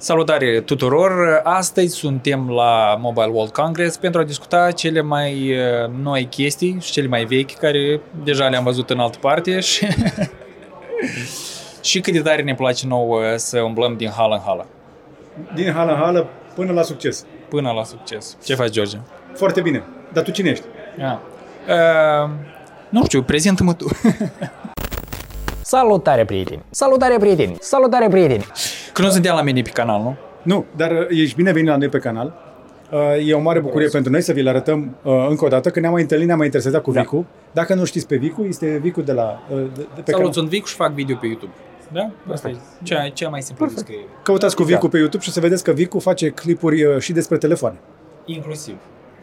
Salutare tuturor! Astăzi suntem la Mobile World Congress pentru a discuta cele mai uh, noi chestii și cele mai vechi care deja le-am văzut în altă parte și, și cât de tare ne place nouă să umblăm din hală în hală. Din hală în hală până la succes. Până la succes. Ce faci, George? Foarte bine. Dar tu cine ești? Ah. Uh, nu știu, prezintă-mă tu. Salutare, prieteni! Salutare, prieteni! Salutare, prieteni! Că nu suntem la mine pe canal, nu? Nu, dar uh, ești binevenit la noi pe canal. Uh, E o mare bucurie pentru noi să vi-l arătăm uh, încă o dată, că ne-am mai întâlnit, ne-am mai interesat cu Da. Vicu. Dacă nu știți pe Vicu, este Vicu de la... uh, De, de pe Salut, canal. sunt Vic și fac video pe YouTube. Da? Asta e cea, cea mai simplă descriere. Căutați cu Vicu Exact. pe YouTube și o să vedeți că Vicu face clipuri uh, și despre telefoane. Inclusiv.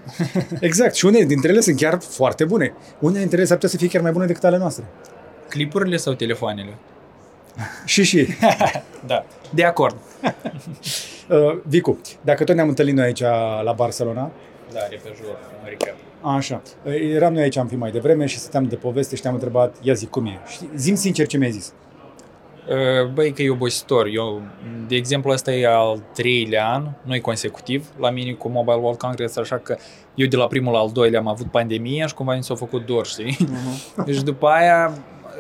Exact. Și unele dintre ele sunt chiar foarte bune. Unele dintre ele s-ar putea să fie chiar mai bune decât ale noastre. Clipurile sau telefoanele? Și și. Da. De acord. Uh, Vicu, dacă tot ne-am întâlnit noi aici la Barcelona, Da, repejor, în recap. Așa. Eram noi aici, am fi mai devreme și stăteam de poveste și te-am întrebat, ia zic, cum e? Și zim sincer ce mi-ai zis. Uh, Băi, că e obositor. Eu, de exemplu, ăsta e al treilea an, noi consecutiv, la mine cu Mobile World Congress, așa că eu de la primul la al doilea am avut pandemia și cumva mi s-a făcut dor, știi? Deci după aia,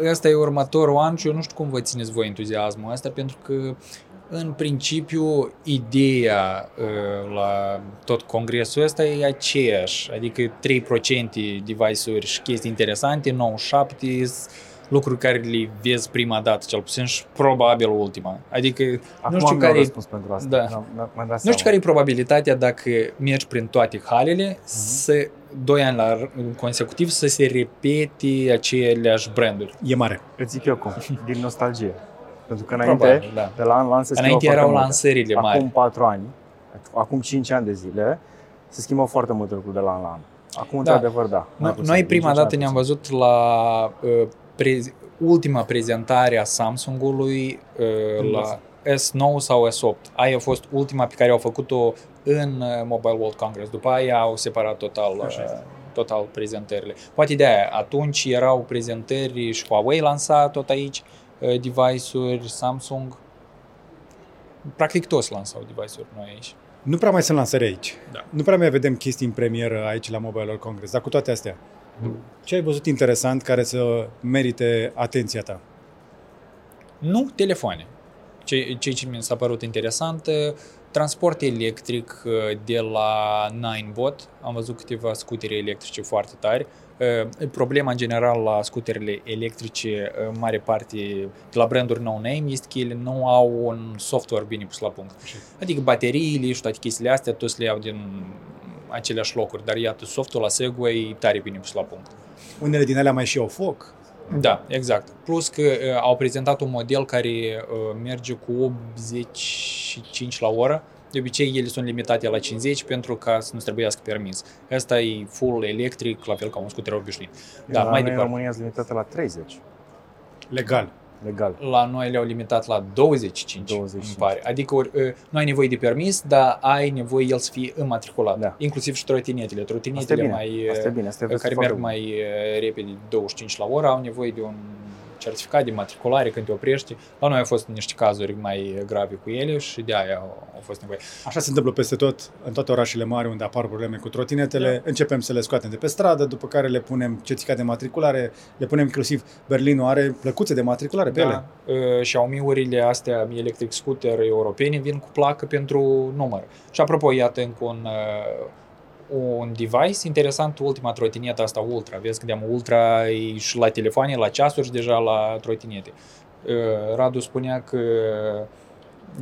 ăsta e următorul an și eu nu știu cum vă țineți voi entuziasmul ăsta, pentru că în principiu, ideea uh, la tot congresul ăsta e aceeași, adică 3% device-uri și chestii interesante, 97 lucruri care le vezi prima dată, cel puțin și probabil ultima. Adică Acum nu știu am care eu răspuns pentru asta. Da. Mi-am- mi-am dat nu seama. știu care e probabilitatea dacă mergi prin toate halele să doi ani la consecutiv să se repete aceleași branduri. E mare. Îți zic eu cum. Din nostalgie. Pentru că înainte, Probabil, da. de la an la an se schimbă Înainte foarte erau multe. lansările mari. Acum 4 ani, acum 5 ani de zile, se schimbă foarte multe lucruri de la an la an. Acum, Da. într-adevăr, da. mai No- puțin, Noi din prima cinci ani dată ne-am puțin. văzut la uh, prez- ultima prezentare a Samsung-ului uh, la S9 sau S8. Aia a fost ultima pe care au făcut-o în uh, Mobile World Congress. După aia au separat total, Așa uh, este. total prezentările. Poate de aia, atunci erau prezentări și Huawei lansa tot aici uh, device-uri, Samsung. Practic toți lansau device-uri noi aici. Nu prea mai sunt lansări aici. Da. Nu prea mai vedem chestii în premieră aici la Mobile World Congress. Dar cu toate astea, ce ai văzut interesant care să merite atenția ta? Nu telefoane. Ce, ce, ce mi s-a părut interesant, uh, transport electric uh, de la Ninebot. Am văzut câteva scutere electrice foarte tari. Uh, Problema în general la scuterele electrice, uh, în mare parte de la branduri no-name, este că ele nu au un software bine pus la punct. Adică bateriile și toate chestiile astea, toți le iau din aceleași locuri, dar iată, softul la Segway e tare bine pus la punct. Unele din alea mai și au foc. Da, exact. Plus că uh, au prezentat un model care uh, merge cu 85 la oră. De obicei, ele sunt limitate la 50 pentru ca să nu trebuiască permis. Asta e full electric, la fel ca un scuter obișnuit. Da, la mai noi în departe. România sunt limitate la 30, Legal. legal. La noi le-au limitat la 25, 25. îmi pare. Adică ori, uh, nu ai nevoie de permis, dar ai nevoie el să fie înmatriculat. Da. Inclusiv și trotinetele. Asta e Trotinetele bine. mai, Asta e uh, bine. Asta e care foarte merg bun. mai uh, repede, 25 la oră, au nevoie de un certificat de matriculare când te oprești. La noi au fost niște cazuri mai grave cu ele și de aia au, au fost nevoie. Așa se întâmplă peste tot, în toate orașele mari unde apar probleme cu trotinetele. Da. Începem să le scoatem de pe stradă, după care le punem certificat de matriculare, le punem inclusiv Berlinul are plăcuțe de matriculare pe ele. Da. Uh, Xiaomi-urile astea electric scooter europene vin cu placă pentru număr. Și apropo, iată încă un, uh, un device interesant, ultima trotinetă asta Ultra. Vezi că de Ultra e și la telefoane, la ceasuri și deja la trotinete. Uh, Radu spunea că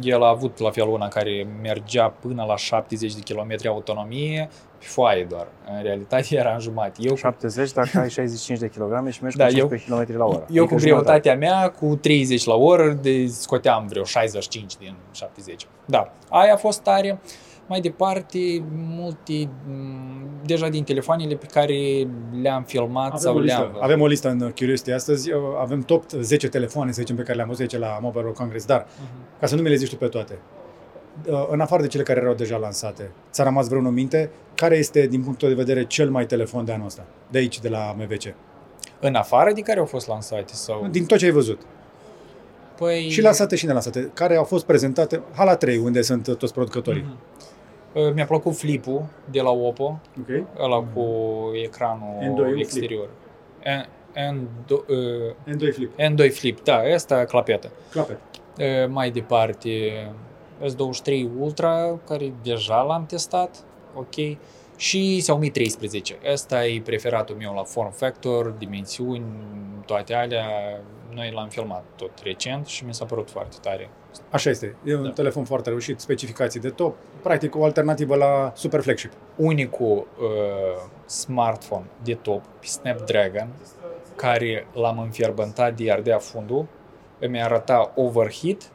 el a avut la fel una care mergea până la 70 de km autonomie pe foaie doar. În realitate era în jumătate. Eu cu 70 dacă ai 65 de kg și mergi Da, cu eu- 15 km la oră. Eu Adică cu jumătate. greutatea mea, cu 30 la oră, de scoteam vreo 65 din 70. Da, aia a fost tare. Mai departe, multe, m, deja din telefoanele pe care le-am filmat Avem sau o, listă, le-am... avem o listă în Curiosity astăzi, uh, avem top 10 telefoane, să zicem, pe care le-am văzut aici la Mobile World Congress, dar Mhm. ca să nu mi le zici tu pe toate, uh, în afară de cele care erau deja lansate, ți-a rămas vreunul în minte? Care este, din punctul de vedere, cel mai telefon de anul ăsta? De aici, de la MVC. În afară de care au fost lansate sau... Din tot ce ai văzut. Păi... Și lansate și nelansate, care au fost prezentate, hala 3, unde sunt uh, toți producătorii. Mhm. Uh, Mi-a plăcut flipul de la Oppo, Ok. ăla cu ecranul N2 flip. exterior. N- N2, uh, N2 Flip, N2 Flip, da, asta clapetă. clapet. Uh, Mai departe, S23 Ultra, care deja l-am testat, ok. Și Xiaomi 13. Ăsta e preferatul meu la form factor, dimensiuni, toate alea. Noi l-am filmat tot recent și mi s-a părut foarte tare. Așa este. E un Da. telefon foarte reușit, specificații de top, practic o alternativă la super flagship. Unicul uh, smartphone de top pe Snapdragon care l-am înfierbântat de ardea fundul, îmi arăta overheat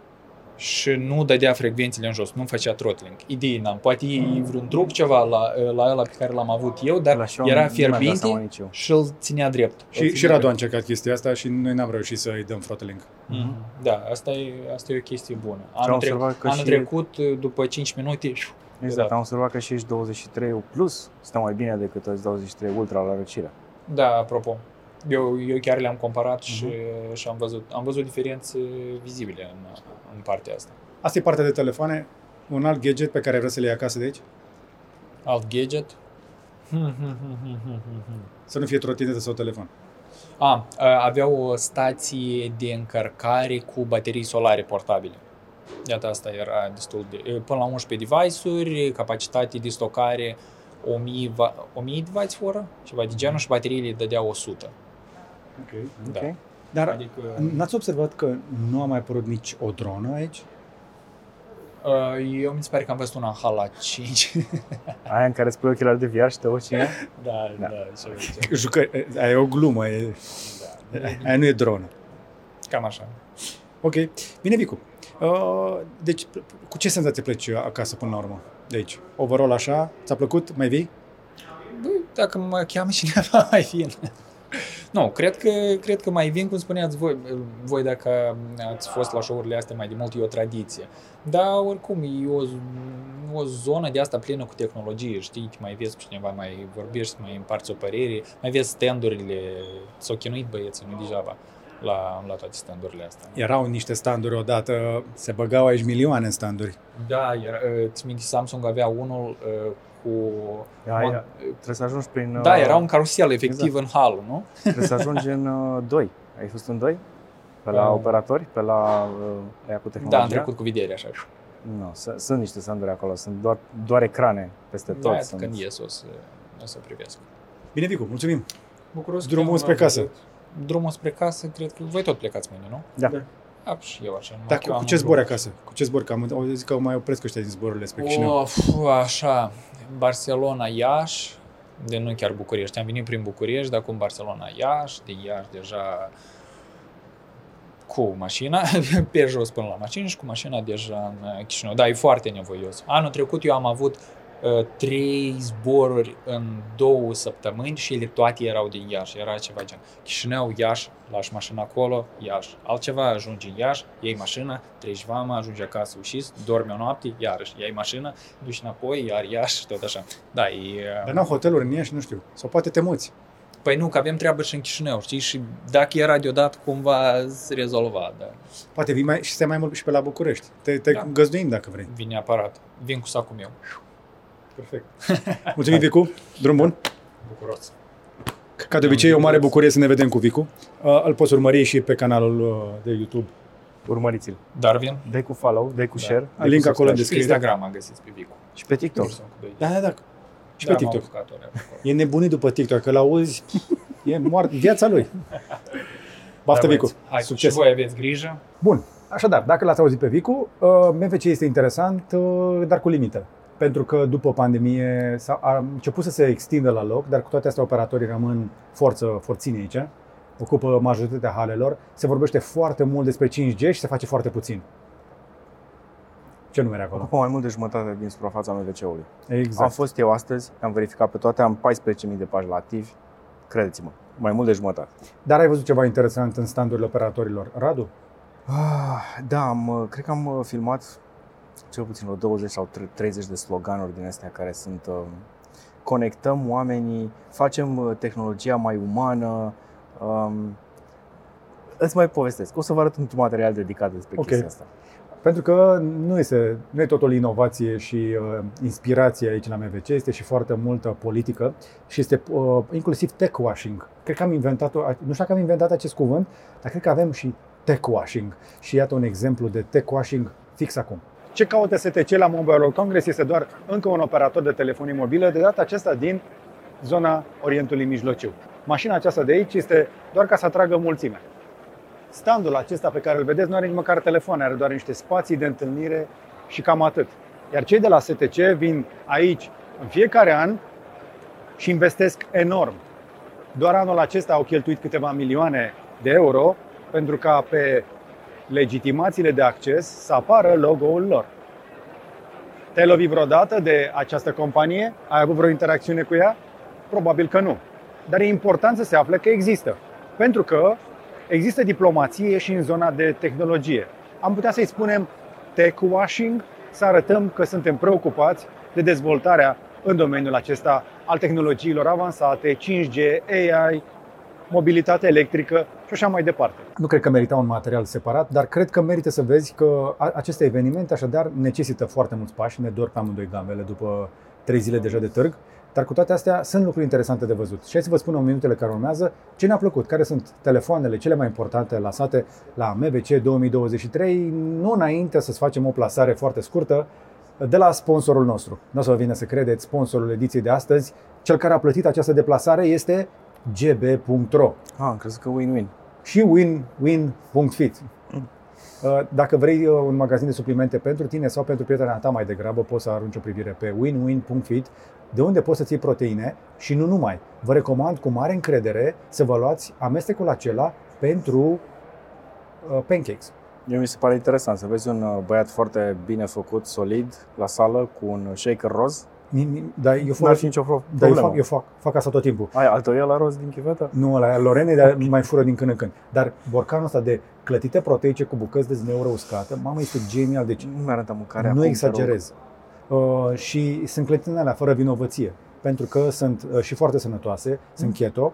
și nu dădea frecvențele în jos, nu făcea throttling. Idei n-am, poate e vreun truc ceva la, la ăla pe care l-am avut eu, dar La Xiaomi era nu mi-am dat seama fierbinte nici eu. și îl ținea drept. Îl Și, ținea și Radu a drept. încercat chestia asta și noi n-am reușit să-i dăm throttling. Mhm. Da, asta e, asta e o chestie bună. am Anul, trec, observat că anul și- trecut, după 5 minute, șu, Exact, Da. am observat că și ești 23 Plus stă mai bine decât ești 23 Ultra la răcire. Da, apropo. Eu, eu chiar le-am comparat și, Mhm. și am văzut am văzut diferențe vizibile în, în partea asta. Asta e partea de telefoane. Un alt gadget pe care vrei să le iei acasă de aici? Alt gadget? Hmm, hmm, hmm, hmm, hmm, hmm, hmm. Să nu fie trotinetă sau telefon. A, a, avea o stație de încărcare cu baterii solare portabile. Iată, asta era destul de... Până la 11 device-uri, capacitate de stocare 1000, va- 1000 device-oră, ceva de genul, și bateriile dădeau 100. Ok. Da. Ok? Dar Adică, n-ați observat că nu a mai apărut nici o dronă aici? uh, eu mi se pare că am văzut una în Hala 5. Aia în care spui ochelari de VR și te uiți în ea? da, Da. da, ceva de genul. Jucă... Aia e o glumă. E... Da. Aia nu e dronă. Cam așa. Ok. Bine, Vicu. Uh, deci, cu ce senzație pleci acasă până la urmă? De aici. Overall așa? Ți-a plăcut? Mai vii? Bă, dacă mă cheamă cineva, mai vin. Nu, cred că, cred că mai vin, cum spuneați voi, voi dacă ați fost la show-urile astea mai de mult, e o tradiție. Dar oricum, e o, o zonă de asta plină cu tehnologie, știi, mai vezi cu cineva, mai vorbești, mai împarți o părere, mai vezi stand-urile, s-au chinuit băieții, nu degeaba, la, la toate stand-urile astea. Erau niște standuri odată, se băgau aici milioane în standuri. Da, era, ți minte, Samsung avea unul uh, cu... Ia, mon- ia. Trebuie să ajungi prin... Da, uh, era un carusel efectiv în hal, nu? Trebuie să ajungi în uh, 2. Ai fost în 2? Pe la Uh. operatori? Pe la uh, aia cu tehnologia? Da, am trecut cu vedere așa. Nu, s- sunt niște sanduri acolo, sunt doar, doar ecrane peste tot. Da, sunt... când ies o să, o să privesc. Bine, Vicu, mulțumim. Bucuros că Drumul am spre casă. avut. Drumul spre casă, cred că voi tot plecați mâine, nu? Da. Da. Da, și eu așa. numai Dar că cu, eu cu am ce un zbori drum. acasă? Cu ce zbori? Că am auzit că mai opresc ăștia din zborurile spre Chișinău. Of, așa, Barcelona, Iași, de nu chiar București. Am venit prin București, dar acum Barcelona, Iași, de Iași deja cu mașina, pe jos până la mașină și cu mașina deja în uh, Chișinău. Da, e foarte nevoios. Anul trecut eu am avut uh, trei zboruri în două săptămâni și ele toate erau din Iași. Era ceva gen Chișinău, Iași, lași mașina acolo, Iași. Altceva, ajungi în Iași, iei mașina, treci vama, ajungi acasă, ușiți, dormi o noapte, iarăși iei mașina, duci înapoi, iar Iași, tot așa. Da, e... uh, Dar n-au hoteluri în Iași, nu știu. Sau poate te muți. Păi nu, că avem treabă și în Chișinău, știi? Și dacă era deodată, cumva se rezolva, dar Poate vii mai, și stai mai mult și pe la București. Te, te Da. găzduim dacă vrei. vine aparat. Vin cu sacul meu. Perfect. Mulțumim, Vicu. Drum bun. Bucuros. Ca de obicei, e o mare bucurie să ne vedem cu Vicu. Uh, îl poți urmări și pe canalul uh, de YouTube. Urmăriți-l. Darwin? Dai cu follow, dai cu Da. share. Ai link cu acolo în subscribe. Pe descriere. Instagram am găsit pe Vicu. Și pe TikTok. Sunt cu doi. Da, da, da. Și Da, pe m-am TikTok. apucat ori acolo. E nebunit după TikTok, că l-auzi, e moart viața lui. Baftă, Da, Vicu. băieți, Hai, Succes. și voi aveți grijă. Bun. Așadar, dacă l-ați auzit pe Vicu, uh, MVC este interesant, uh, dar cu limită. Pentru că după pandemie s-a a început să se extindă la loc, dar cu toate astea operatorii rămân forță, forțini aici, ocupă majoritatea halelor. Se vorbește foarte mult despre 5G și se face foarte puțin. Ce numere acolo? Ocupă mai mult de jumătate din suprafața MVC-ului. Am Exact. fost eu astăzi, am verificat pe toate, am 14.000 de pași la activi. Credeți-mă, mai mult de jumătate. Dar ai văzut ceva interesant în standurile operatorilor. Radu? Ah, Da, am, uh, cred că am uh, filmat cel puțin vreo 20 sau tre- 30 de sloganuri din astea care sunt uh, conectăm oamenii, facem uh, tehnologia mai umană. Um, îți mai povestesc. O să vă arăt un material dedicat despre Ok. chestia asta. Pentru că nu este, nu e totul inovație și uh, inspirație aici la MVC, este și foarte multă politică și este uh, inclusiv tech washing. Cred că am inventat, nu știu dacă am inventat acest cuvânt, dar cred că avem și tech washing. Și iată un exemplu de tech washing fix acum. Ce caută STC la Mobile World Congress este doar încă un operator de telefonie mobilă, de data aceasta din zona Orientului Mijlociu. Mașina aceasta de aici este doar ca să atragă mulțime. Standul acesta pe care îl vedeți nu are nici măcar telefon, are doar niște spații de întâlnire și cam atât. Iar cei de la STC vin aici în fiecare an și investesc enorm. Doar anul acesta au cheltuit câteva milioane de euro pentru ca pe legitimațiile de acces să apară logo-ul lor. Te-ai lovit vreodată de această companie? Ai avut vreo interacțiune cu ea? Probabil că nu. Dar e important să se afle că există. Pentru că există diplomație și în zona de tehnologie. Am putea să-i spunem tech washing, să arătăm că suntem preocupați de dezvoltarea în domeniul acesta al tehnologiilor avansate, 5G, AI, mobilitate electrică și așa mai departe. Nu cred că merita un material separat, dar cred că merită să vezi că a- aceste evenimente așadar necesită foarte mulți pași, ne dor pe amândoi gamele după trei zile deja de târg, dar cu toate astea sunt lucruri interesante de văzut. Și hai să vă spun în minutele care urmează ce ne-a plăcut, care sunt telefoanele cele mai importante lansate la MVC 2023, nu înainte să-ți facem o plasare foarte scurtă, de la sponsorul nostru. Nu o să vă vină să credeți, sponsorul ediției de astăzi, cel care a plătit această deplasare este gb.ro Ah, am crezut că win-win. și win-win.fit. Uh, Dacă vrei uh, un magazin de suplimente pentru tine sau pentru prietena ta mai degrabă, poți să arunci o privire pe win-win.fit, de unde poți să-ți iei proteine și nu numai. Vă recomand cu mare încredere să vă luați amestecul acela pentru uh, pancakes. Eu mi se pare interesant să vezi un uh, băiat foarte bine făcut, solid, la sală, cu un shaker roz. Ni- ni- Dar eu, Nu ar fac, fi nicio pro- dar eu, problemă. fac, eu fac, fac asta tot timpul. Ai altă la roz din chivetă? Nu ăla, Lorene, dar mai fură din când în când. Dar borcanul ăsta de clătite proteice cu bucăți de zmeură uscată, mamă, este genial. Deci Nu mi arată mâncarea nu acum, exagerez. Uh, și sunt clătitele alea fără vinovăție, pentru că sunt uh, și foarte sănătoase, sunt keto uh,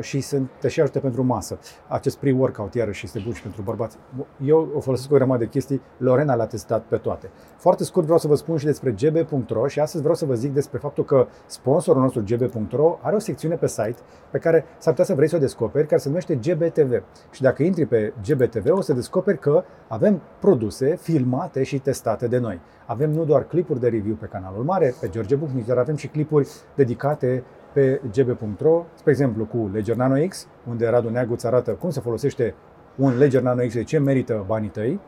și sunt te și ajută pentru masă. Acest pre-workout iarăși este bun și pentru bărbați. Eu o folosesc cu o grămadă de chestii, Lorena le-a testat pe toate. Foarte scurt vreau să vă spun și despre gb.ro și astăzi vreau să vă zic despre faptul că sponsorul nostru gb.ro are o secțiune pe site pe care s-ar putea să vrei să o descoperi, care se numește GBTV. Și dacă intri pe GBTV o să descoperi că avem produse filmate și testate de noi. Avem nu doar clipuri de review pe canalul mare, pe George Bucnic, dar avem și clipuri dedicate pe gb.ro, spre exemplu cu Ledger Nano X, unde Radu Neagu îți arată cum se folosește un Ledger Nano X, de ce merită banii tăi,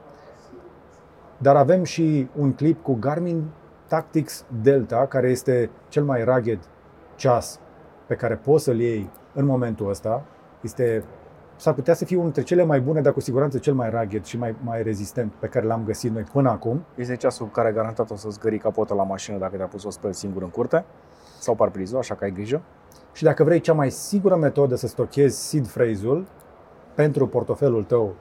dar avem și un clip cu Garmin Tactics Delta, care este cel mai rugged ceas pe care poți să-l iei în momentul ăsta. Este, s-ar putea să fie unul dintre cele mai bune, dar cu siguranță cel mai rugged și mai, mai rezistent pe care l-am găsit noi până acum. Este ceasul care garantat o să-ți gări capotul la mașină dacă te-a pus să o speli singur în curte sau parprizul, așa că ai grijă. Și dacă vrei cea mai sigură metodă să stochezi seed phrase-ul pentru portofelul tău,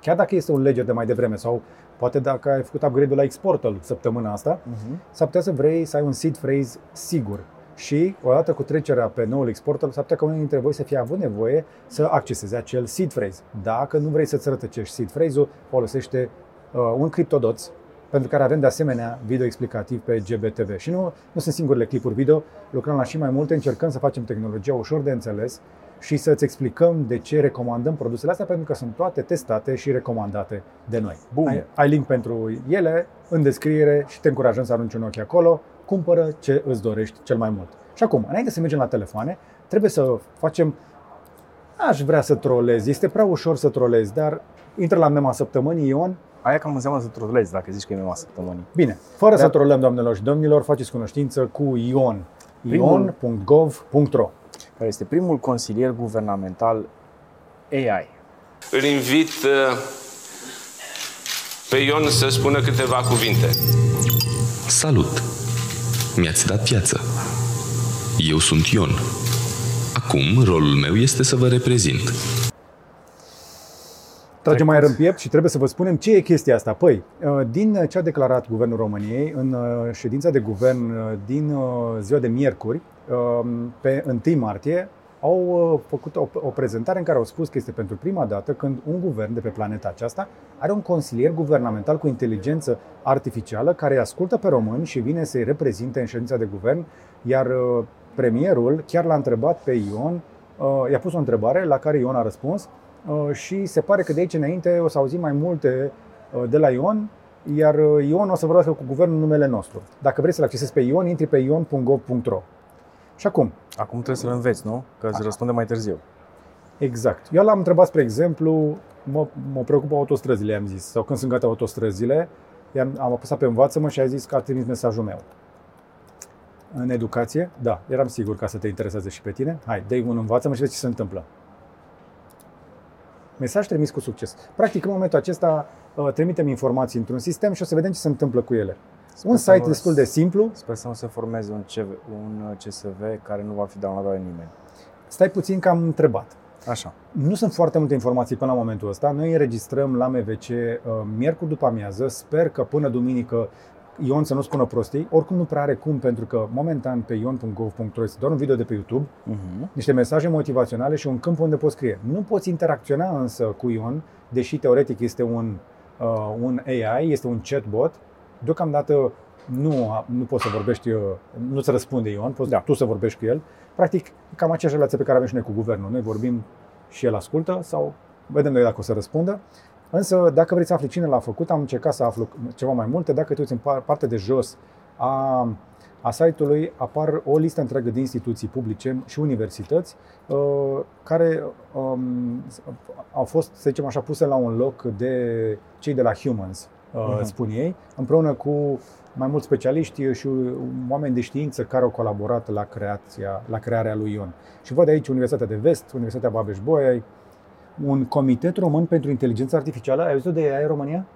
chiar dacă este un ledger de mai devreme sau poate dacă ai făcut upgrade-ul la Exportal săptămâna asta, Uh-huh. s-ar putea să vrei să ai un seed phrase sigur. Și odată cu trecerea pe noul exporter, s-ar putea ca unul dintre voi să fie avut nevoie să acceseze acel seed phrase. Dacă nu vrei să-ți rătăcești seed phrase-ul, folosește uh, un CryptoDots, pentru care avem de asemenea video explicativ pe GBTV. Și nu, nu sunt singurele clipuri video, lucrăm la și mai multe, încercăm să facem tehnologia ușor de înțeles și să-ți explicăm de ce recomandăm produsele astea, pentru că sunt toate testate și recomandate de noi. Bun. Ai, ai link pentru ele în descriere și te încurajăm să arunci un ochi acolo. Cumpără ce îți dorești cel mai mult. Și acum, înainte să mergem la telefoane, trebuie să facem Aș vrea să trolez, este prea ușor să trolezi, dar intră la mema săptămânii, Ion. Aia cam înseamnă să trolezi dacă zici că e mema săptămânii. Bine, fără Da. să trolăm, doamnelor și domnilor, faceți cunoștință cu Ion. Primul- ion.gov.ro Care este primul consilier guvernamental AI. Îl invit uh, pe Ion să spună câteva cuvinte. Salut! Mi-ați dat viață. Eu sunt Ion. Acum, rolul meu este să vă reprezint. Tragem mai în piept și trebuie să vă spunem ce e chestia asta. Păi, uh, din ce a declarat Guvernul României în uh, ședința de guvern uh, din uh, ziua de miercuri, um, pe 1 martie, au uh, făcut o, o prezentare în care au spus că este pentru prima dată când un guvern de pe planeta aceasta are un consilier guvernamental cu inteligență artificială care îi ascultă pe români și vine să-i reprezinte în ședința de guvern, iar uh, premierul chiar l-a întrebat pe Ion, uh, i-a pus o întrebare la care Ion a răspuns și se pare că de aici înainte o să auzim mai multe de la Ion, iar Ion o să vorbească cu guvernul numele nostru. Dacă vrei să-l accesezi pe Ion, intri pe ion.gov.ro și acum? Acum trebuie să-l înveți, nu? Că îți răspunde mai târziu. Exact. Eu l-am întrebat, spre exemplu, mă, mă preocupă autostrăzile, am zis, sau când sunt gata autostrăzile, am, am apăsat pe învață-mă și a zis că a trimis mesajul meu. În educație? Da, eram sigur ca să te intereseze și pe tine. Hai, dă un învață-mă și vezi ce se întâmplă. Mesaj trimis cu succes. Practic, în momentul acesta, uh, trimitem informații într-un sistem și o să vedem ce se întâmplă cu ele. Sper un site destul de simplu. Sper să nu se formeze un, CV, un CSV care nu va fi downloadat de nimeni. Stai puțin că am întrebat. Așa. Nu sunt foarte multe informații până la momentul ăsta. Noi înregistrăm la MVC uh, miercuri după amiază. Sper că până duminică Ion să nu spună prostii. Oricum nu prea are cum, pentru că momentan pe ion.gov.ro este doar un video de pe YouTube, uh-huh. niște mesaje motivaționale și un câmp unde poți scrie. Nu poți interacționa însă cu Ion, deși teoretic este un, uh, un AI, este un chatbot, Deocamdată nu, nu poți să vorbești, uh, nu-ți răspunde Ion, poți da. tu să vorbești cu el. Practic, cam aceeași relație pe care avem și noi cu guvernul. Noi vorbim și el ascultă sau vedem noi dacă o să răspundă. Însă, dacă vreți să afli cine l-a făcut, am încercat să aflu ceva mai multe. Dacă te uiți în partea de jos a, a site-ului, apar o listă întreagă de instituții publice și universități uh, care um, au fost, să zicem așa, puse la un loc de cei de la Humans, uh-huh. spun ei, împreună cu mai mulți specialiști și oameni de știință care au colaborat la, creația, la crearea lui Ion. Și văd aici Universitatea de Vest, Universitatea Babeș-Bolyai, un comitet român pentru inteligență artificială. Ai auzit de ea în România?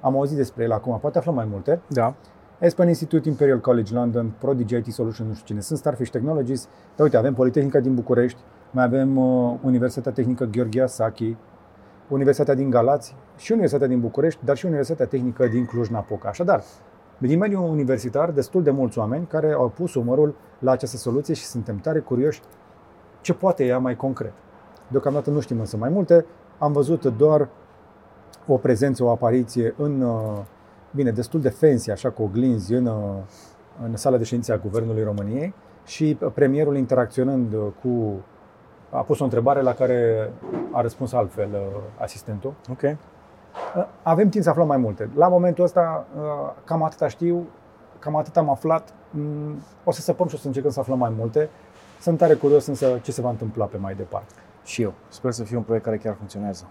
Am auzit despre el acum, poate aflăm mai multe. Da. Aspen Institute, Imperial College London, Prodigy IT Solutions, nu știu cine sunt, Starfish Technologies. Dar uite, avem Politehnica din București, mai avem uh, Universitatea Tehnică Gheorghe Saki, Universitatea din Galați și Universitatea din București, dar și Universitatea Tehnică din Cluj-Napoca. Așadar, din mediul universitar, destul de mulți oameni care au pus umărul la această soluție și suntem tare curioși ce poate ea mai concret. Deocamdată nu știm însă mai multe, am văzut doar o prezență, o apariție în, uh, bine, destul de fancy, așa cu oglinzi în, uh, în sala de ședințe a Guvernului României și premierul interacționând cu a pus o întrebare la care a răspuns altfel uh, asistentul. Ok. Uh, avem timp să aflăm mai multe. La momentul ăsta, uh, cam atâta știu, cam atât am aflat. Mm, o să săpăm și o să încercăm să aflăm mai multe. Sunt tare curios însă ce se va întâmpla pe mai departe. Și eu. Sper să fie un proiect care chiar funcționează.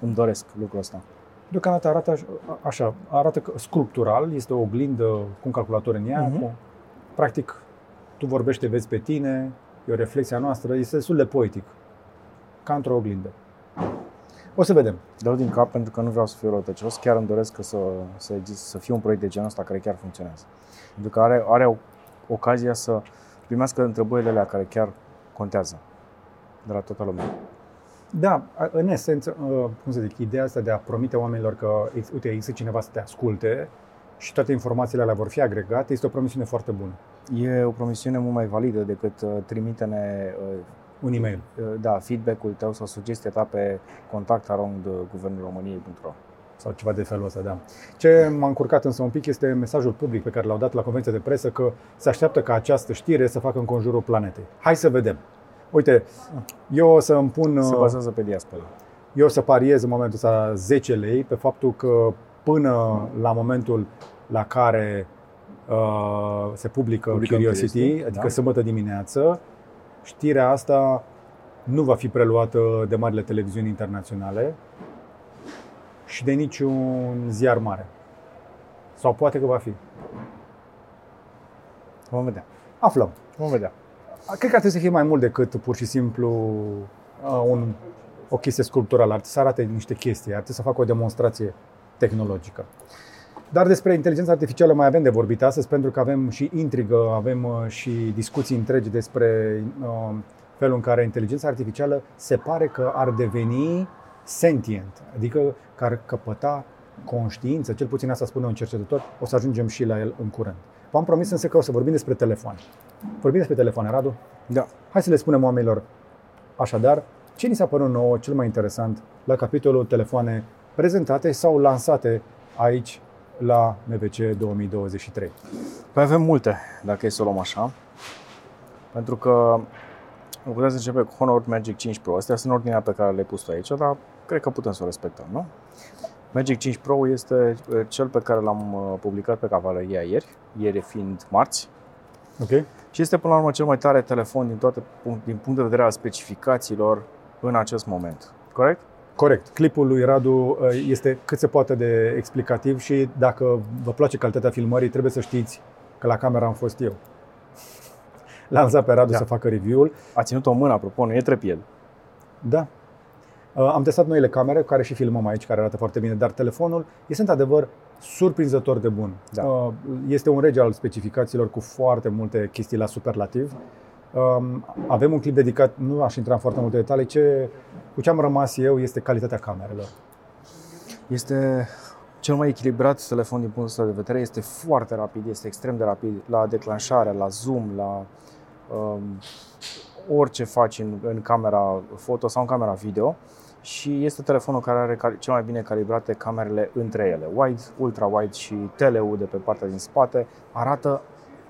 Îmi doresc lucrul ăsta. Deocamdată arată așa, arată sculptural, este o oglindă cu un calculator în ea. Uh-huh. Cu, practic, tu vorbești, vezi pe tine, e o reflexie a noastră, este destul de poetic, ca într-o oglindă. O să vedem. Dau din cap pentru că nu vreau să fiu răutăcios, chiar îmi doresc să, să, exist, să fie un proiect de genul ăsta care chiar funcționează. Pentru că are, are o, ocazia să primească întrebările alea care chiar contează de la toată lumea. Da, în esență, uh, cum să zic, ideea asta de a promite oamenilor că, uite, există cineva să te asculte și toate informațiile alea vor fi agregate, este o promisiune foarte bună. E o promisiune mult mai validă decât uh, trimite-ne uh, un e-mail. Uh, da, feedback-ul tău sau sugestia ta pe contact around guvernulromâniei.ro sau ceva de felul ăsta, da. Ce m-a încurcat însă un pic este mesajul public pe care l-au dat la conferința de presă că se așteaptă ca această știre să facă în conjurul planetei. Hai să vedem. Uite, eu o să îmi pun... Se bazează pe diaspora. Eu o să pariez în momentul ăsta 10 lei pe faptul că până la momentul la care uh, se publică Publicăm Curiosity, Curiosity, adică da. sâmbătă dimineață, știrea asta nu va fi preluată de marile televiziuni internaționale și de niciun ziar mare. Sau poate că va fi. Vom vedea. Aflăm. Vom vedea. Cred că ar trebui să fie mai mult decât pur și simplu uh, un, o chestie sculpturală. Ar trebui să arate niște chestii, ar trebui să facă o demonstrație tehnologică. Dar despre inteligența artificială mai avem de vorbit astăzi, pentru că avem și intrigă, avem uh, și discuții întregi despre uh, felul în care inteligența artificială se pare că ar deveni sentient, adică că ar căpăta conștiință, cel puțin asta spune un cercetător, o să ajungem și la el în curând. V-am promis însă că o să vorbim despre telefoane. Vorbim despre telefoane, Radu? Da. Hai să le spunem oamenilor așadar ce ni s-a părut nouă cel mai interesant la capitolul telefoane prezentate sau lansate aici la MVC 2023. Păi avem multe, dacă e să o luăm așa. Pentru că putem să începe cu Honor Magic 5 Pro. Astea sunt ordinea pe care le-ai pus tu aici, dar cred că putem să o respectăm, nu? Magic 5 Pro este uh, cel pe care l-am uh, publicat pe Cavaleria ieri, ieri fiind marți, Ok? și este până la urmă cel mai tare telefon din, toate, din punct de vedere al specificațiilor în acest moment. Corect? Corect. Clipul lui Radu uh, este cât se poate de explicativ și dacă vă place calitatea filmării, trebuie să știți că la camera am fost eu. L-am lăsat pe Radu Da. să facă review-ul. A ținut o mână, apropo, nu e trepied. Da. Uh, Am testat noile camere, care și filmăm aici, care arată foarte bine, dar telefonul este într-adevăr surprinzător de bun. Da. Uh, Este un rege al specificațiilor cu foarte multe chestii la superlativ. Um, Avem un clip dedicat, nu aș intra în foarte multe detalii, ce, cu ce am rămas eu este calitatea camerelor. Este cel mai echilibrat telefon din punctul ăsta de vedere, este foarte rapid, este extrem de rapid la declanșare, la zoom, la um, orice faci în, în camera foto sau în camera video și este telefonul care are cal- cel mai bine calibrate camerele între ele, wide, ultra wide și tele de pe partea din spate, arată,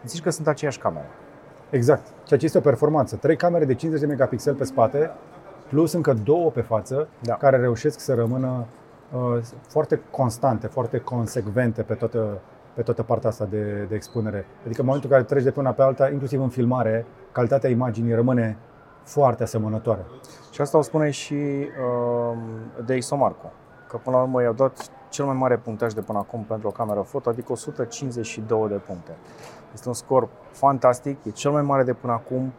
zici că sunt aceeași camere. Exact. Ceea ce este o performanță. Trei camere de 50 de megapixel pe spate, plus încă două pe față, Da. care reușesc să rămână uh, foarte constante, foarte consecvente pe toată, pe toată partea asta de, de expunere. Adică în momentul în care treci de pe una pe alta, inclusiv în filmare, calitatea imaginii rămâne foarte asemănătoare. Și asta o spune și uh, de Isomarco, că până la urmă i-au dat cel mai mare punctaj de până acum pentru o cameră foto, adică 152 de puncte. Este un scor fantastic, e cel mai mare de până acum.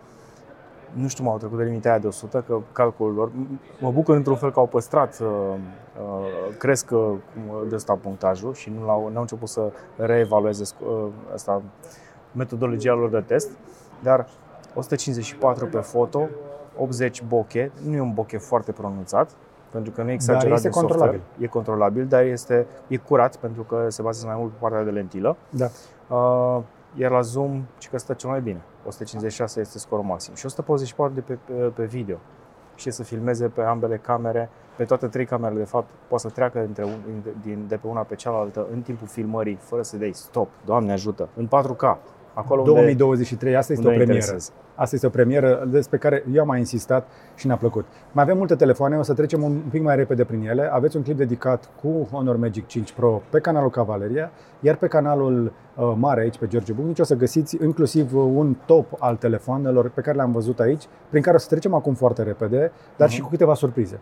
Nu știu, m-au trecut de limita aia de 100, că calculul lor. M- Mă bucur într-un fel că au păstrat, uh, uh, cresc uh, cum- de ăsta punctajul și nu l-au, n-au început să reevalueze sc- uh, asta, metodologia lor de test, dar 154 pe foto, 80 bokeh, nu e un bokeh foarte pronunțat, pentru că nu e exagerat este de software. controlabil. E controlabil, dar este e curat pentru că se bazează mai mult pe partea de lentilă. Da. Uh, iar la zoom, și că stă cel mai bine. 156 este scorul maxim și 144 de pe, pe, pe video. Și să filmeze pe ambele camere, pe toate trei camerele, de fapt, poate să treacă dintre, un- din, de pe una pe cealaltă în timpul filmării, fără să dai stop, Doamne ajută, în 4K. Acolo unde, 2023, asta este unde o premieră. interesează. Asta este o premieră despre care eu am mai insistat și ne-a plăcut. Mai avem multe telefoane, o să trecem un pic mai repede prin ele. Aveți un clip dedicat cu Honor Magic 5 Pro pe canalul Cavaleria, iar pe canalul uh, mare aici pe George Bucnici o să găsiți inclusiv uh, un top al telefoanelor pe care le-am văzut aici, prin care o să trecem acum foarte repede, dar și cu câteva surprize.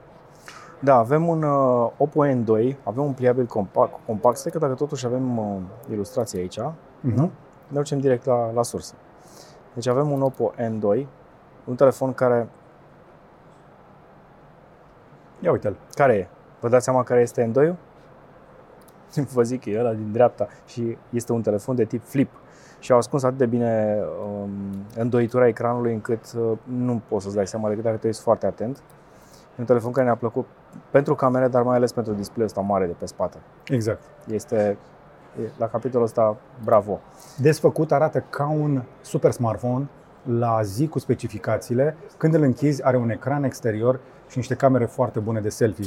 Da, avem un uh, Oppo N2, avem un pliabil compact, compact. Stai că dacă totuși avem uh, ilustrație aici, Uh-huh. ne ducem direct la, la sursă. Deci avem un Oppo N2, un telefon care, Ia uite-l. care e? Vă dați seama care este N2-ul? Vă zic că e ăla din dreapta și este un telefon de tip flip. Și au ascuns atât de bine um, îndoitura ecranului încât uh, nu poți să-ți dai seama decât dacă te uiți foarte atent. E un telefon care ne-a plăcut pentru camere, dar mai ales pentru display-ul ăsta mare de pe spate. Exact. Este, e- la capitolul ăsta, bravo. Desfăcut arată ca un super smartphone la zi cu specificațiile. Când îl închizi, are un ecran exterior și niște camere foarte bune de selfie.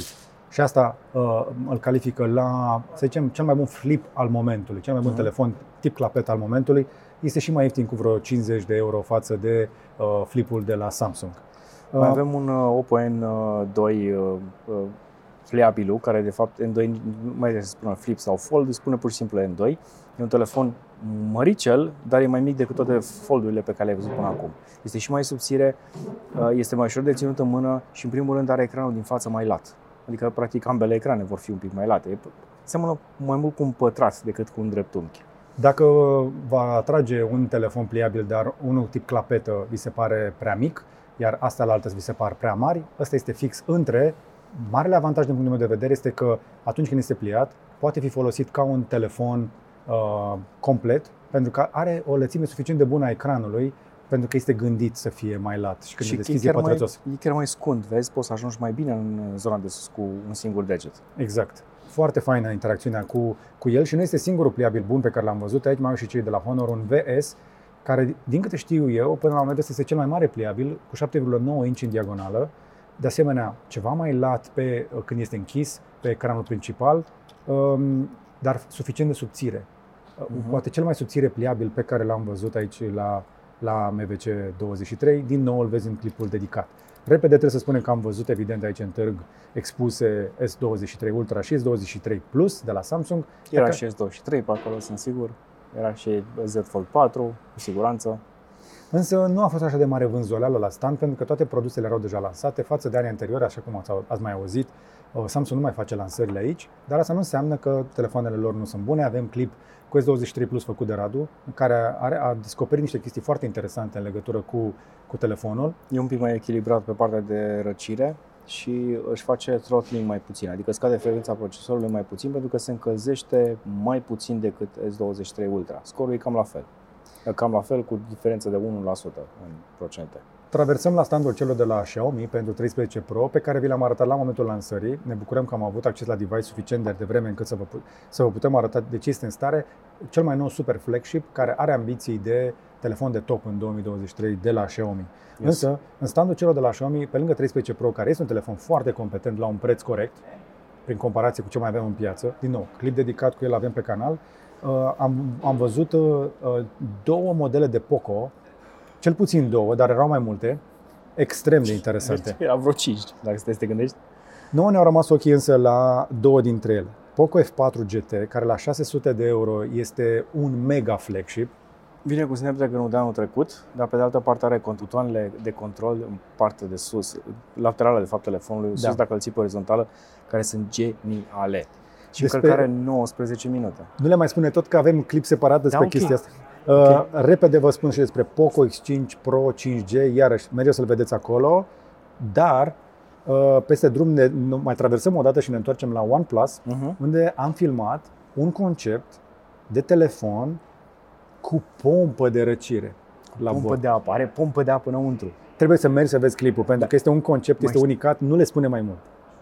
Și asta uh, îl califică la, să zicem, cel mai bun flip al momentului, cel mai bun Mhm. telefon tip clapet al momentului. Este și mai ieftin cu vreo 50 de euro față de uh, flipul de la Samsung. Mai avem un uh, Oppo N2 uh, uh, pliabilul, care de fapt N2 nu mai trebuie să spună flip sau fold, spune pur și simplu N2. E un telefon măricel, dar e mai mic decât toate foldurile pe care le-ai văzut până acum. Este și mai subțire, uh, este mai ușor de ținut în mână și în primul rând are ecranul din față mai lat. Adică practic ambele ecrane vor fi un pic mai late. E- Seamănă mai mult cu un pătrat decât cu un dreptunghi. Dacă va atrage un telefon pliabil, dar unul tip clapetă vi se pare prea mic, iar astea la altă vi se par prea mari, ăsta este fix între. Marele avantaj din punctul meu de vedere este că atunci când este pliat, poate fi folosit ca un telefon uh, complet, pentru că are o lățime suficient de bună a ecranului, pentru că este gândit să fie mai lat și când și îl e deschizi e chiar, mai, pătrățos. e chiar mai scund, vezi, poți să ajungi mai bine în zona de sus cu un singur deget. Exact. Foarte faină interacțiunea cu, cu el și nu este singurul pliabil bun pe care l-am văzut. Aici mai au și cei de la Honor, un VS, care, din câte știu eu, până la moment este cel mai mare pliabil, cu 7,9 inch în diagonală. De asemenea, ceva mai lat pe, când este închis, pe ecranul principal, um, dar suficient de subțire. Uh-huh. Poate cel mai subțire pliabil pe care l-am văzut aici la, la MVC 23, din nou îl vezi în clipul dedicat. Repede trebuie să spunem că am văzut evident aici în târg expuse S23 Ultra și S23 Plus de la Samsung. Era Dacă... și S23 pe acolo, sunt sigur. Era și Z Fold 4, cu siguranță. Însă nu a fost așa de mare vânzoleală la stand pentru că toate produsele erau deja lansate față de anii anteriori, așa cum ați, ați mai auzit. Uh, Samsung nu mai face lansările aici, dar asta nu înseamnă că telefoanele lor nu sunt bune. Avem clip cu S23 Plus făcut de Radu, care are, a descoperit niște chestii foarte interesante în legătură cu, cu telefonul. E un pic mai echilibrat pe partea de răcire și își face throttling mai puțin, adică scade frecvența procesorului mai puțin pentru că se încălzește mai puțin decât S23 Ultra. Scorul e cam la fel. Cam la fel cu diferență de 1% în procente. Traversăm la standul celor de la Xiaomi pentru 13 Pro, pe care vi l-am arătat la momentul lansării. Ne bucurăm că am avut acces la device suficient de devreme încât să vă, să vă putem arăta de ce este în stare. Cel mai nou super flagship, care are ambiții de telefon de top în 2023 de la Xiaomi. Yes. Însă, în standul celor de la Xiaomi, pe lângă 13 Pro, care este un telefon foarte competent la un preț corect, prin comparație cu ce mai avem în piață, din nou, clip dedicat cu el avem pe canal, uh, am, am văzut uh, două modele de Poco cel puțin două, dar erau mai multe, extrem de interesante. Era vreo 5, dacă stai să te gândești. Nu ne-au rămas ochii însă la două dintre ele. Poco F4 GT, care la 600 de euro este un mega flagship. Vine cu Snapdragon de anul trecut, dar pe de altă parte are contutoanele de control în partea de sus, laterală de fapt telefonului, da. sus dacă îl ții pe orizontală, care sunt geniale. Și despre... încărcare 19 minute. Nu le mai spune tot că avem clip separat despre da, okay. chestia asta. Okay. Uh, repede vă spun și despre Poco X5 Pro 5G, iarăși mergeți să-l vedeți acolo, dar uh, peste drum ne, mai traversăm o dată și ne întoarcem la OnePlus, uh-huh. unde am filmat un concept de telefon cu pompă de răcire. La pompă bord. de apă, are pompă de apă înăuntru. Trebuie să mergi să vezi clipul, pentru da. că este un concept, este unicat, nu le spune mai mult.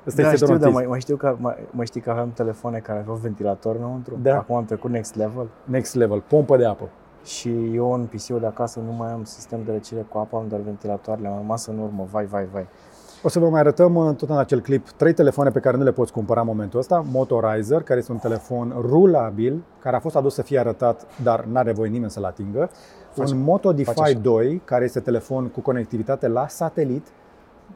Asta da, este știu, dar mai, mai, știu că, mai, mai știi că aveam telefoane care aveau ventilator înăuntru? Da. Acum am trecut next level. Next level, pompă de apă. Și eu în PC-ul de acasă nu mai am sistem de răcire cu apă, am doar ventilatoarele, am rămas în urmă, vai, vai, vai. O să vă mai arătăm uh, tot în acel clip trei telefoane pe care nu le poți cumpăra în momentul ăsta. Motorizer, care este un telefon rulabil, care a fost adus să fie arătat, dar n-are voie nimeni să-l atingă. Face, un Moto Defy 2, care este telefon cu conectivitate la satelit.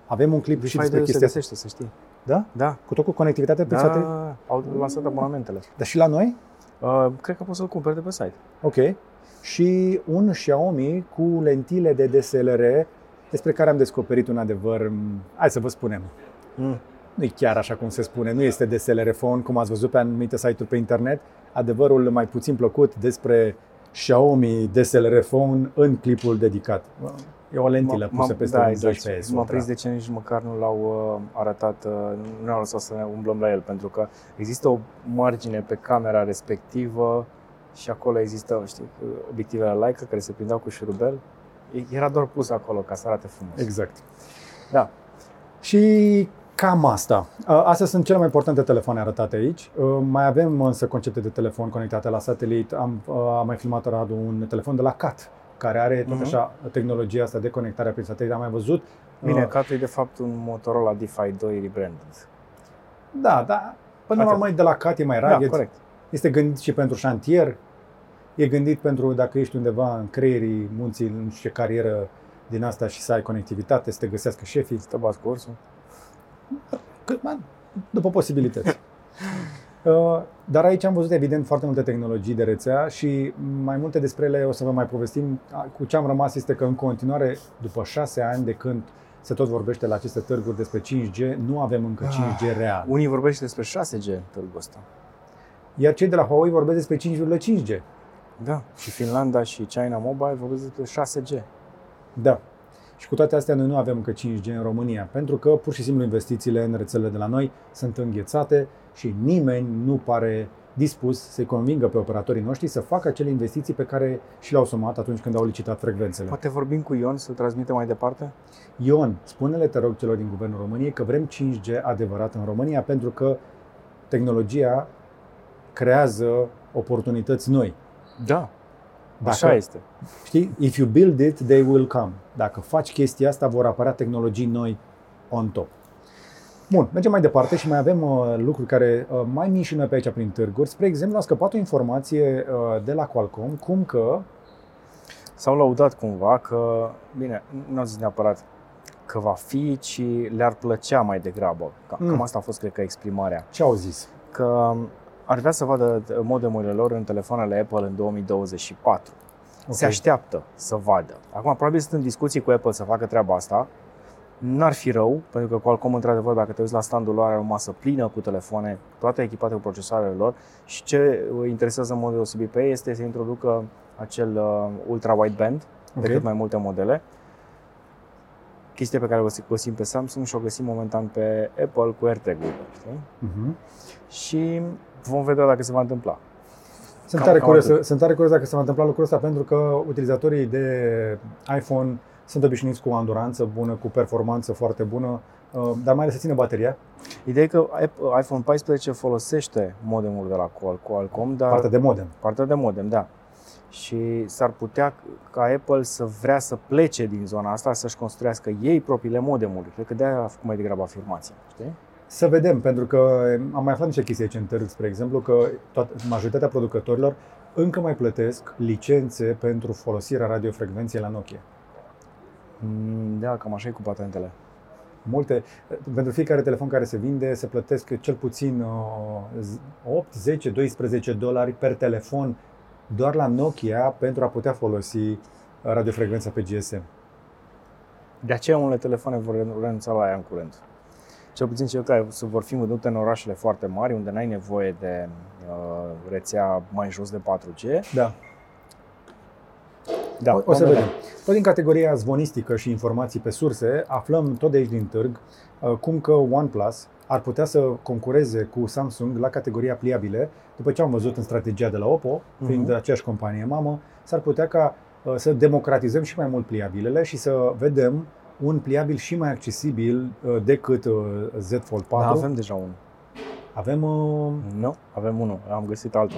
Avem un clip Defy și despre chestia se găsește, să știi. Da? Da. Cu tot cu conectivitate pe da, satelit? au lansat abonamentele. Dar și la noi? Uh, cred că poți să-l cumperi de pe site. Ok și un Xiaomi cu lentile de DSLR despre care am descoperit un adevăr, hai să vă spunem, mm. nu e chiar așa cum se spune, nu este DSLR phone, cum ați văzut pe anumite site-uri pe internet. Adevărul mai puțin plăcut despre Xiaomi DSLR phone în clipul dedicat. E o lentilă m- pusă peste da, un 12 exact. S. M-a prins de ce nici măcar nu l-au uh, arătat, uh, nu ne-au lăsat să ne umblăm la el, pentru că există o margine pe camera respectivă și acolo există, știi, obiectivele Leica care se prindeau cu șurubel. Era doar pus acolo ca să arate frumos. Exact. Da. Și cam asta. Astea sunt cele mai importante telefoane arătate aici. Mai avem însă concepte de telefon conectate la satelit. Am, am mai filmat Radu un telefon de la CAT, care are tot mhm. așa uh-huh. tehnologia asta de conectare prin satelit. Am mai văzut. Bine, uh, CAT e de fapt un Motorola DeFi 2 rebranded. Da, da. Până la urmă de la CAT e mai rugged. Da, corect. Este gândit și pentru șantier, e gândit pentru dacă ești undeva în creierii munții, nu știu ce carieră din asta și să ai conectivitate, să te găsească șefii. Să te bați cursul. După posibilități. Uh, dar aici am văzut evident foarte multe tehnologii de rețea și mai multe despre ele o să vă mai povestim. Cu ce am rămas este că în continuare, după șase ani de când se tot vorbește la aceste târguri despre 5G, nu avem încă 5G ah, real. Unii vorbesc despre 6G târgul ăsta. Iar cei de la Huawei vorbesc despre 5,5G. Da, și Finlanda și China Mobile vorbesc despre 6G. Da. Și cu toate astea noi nu avem încă 5G în România, pentru că pur și simplu investițiile în rețelele de la noi sunt înghețate și nimeni nu pare dispus să-i convingă pe operatorii noștri să facă acele investiții pe care și le-au sumat atunci când au licitat frecvențele. Poate vorbim cu Ion să transmită mai departe? Ion, spune-le, te rog, celor din Guvernul României că vrem 5G adevărat în România, pentru că tehnologia creează oportunități noi. Da, Dacă- așa este. Știi? If you build it, they will come. Dacă faci chestia asta, vor apărea tehnologii noi on top. Bun, mergem mai departe și mai avem uh, lucruri care uh, mai mișină pe aici prin târguri. Spre exemplu, a scăpat o informație uh, de la Qualcomm, cum că S-au laudat cumva că, bine, nu au zis neapărat că va fi, ci le-ar plăcea mai degrabă. Cam, Mm. cam asta a fost, cred că, exprimarea. ce au zis? Că ar vrea să vadă modemurile lor în telefoanele Apple în 2024. Ok. Se așteaptă să vadă. Acum, probabil sunt în discuții cu Apple să facă treaba asta. N-ar fi rău, pentru că Qualcomm, într-adevăr, dacă te uiți la standul lor, are o masă plină cu telefoane, toate echipate cu procesoarele lor și ce îi interesează în mod deosebit pe ei este să introducă acel uh, ultra-wideband Ok. de cât mai multe modele. Chestia pe care o găsim pe Samsung și o găsim momentan pe Apple cu AirTag-ul, știi? Mhm. Și vom vedea dacă se va întâmpla. Sunt, Cam- tare cam curios, atât. sunt tare curios dacă se va întâmpla lucrul ăsta, pentru că utilizatorii de iPhone sunt obișnuiți cu o anduranță bună, cu performanță foarte bună, uh, dar mai ales să țină bateria, Ideea e că App- iPhone 14 folosește modemul de la Qual- Qualcomm, dar partea de modem. partea de modem, da. Și s-ar putea ca Apple să vrea să plece din zona asta, să-și construiască ei propriile modemuri. Cred că de-aia a făcut mai degrabă afirmația, știi? Să vedem, pentru că am mai aflat niște chestii aici în târg, spre exemplu, că toată, majoritatea producătorilor încă mai plătesc licențe pentru folosirea radiofrecvenței la Nokia. Mm, Da, cam așa e cu patentele. Multe, pentru fiecare telefon care se vinde, se plătesc cel puțin uh, 8, 10, 12 dolari per telefon doar la Nokia pentru a putea folosi radiofrecvența pe GSM. De aceea unele telefoane vor renunța la ea în curând. Cel puțin cele care se vor fi vândute în orașele foarte mari, unde n-ai nevoie de uh, rețea mai jos de 4G. Da. Da, o, o vom să vedea. vedem. Tot din categoria zvonistică și informații pe surse, aflăm tot de aici din târg uh, cum că OnePlus ar putea să concureze cu Samsung la categoria pliabile, după ce am văzut în strategia de la Oppo, fiind Mhm. aceeași companie mamă, s-ar putea ca uh, să democratizăm și mai mult pliabilele și să vedem un pliabil și mai accesibil uh, decât uh, Z Fold 4. Da, avem deja unul. avem uh, Nu, avem unul. Am găsit altul.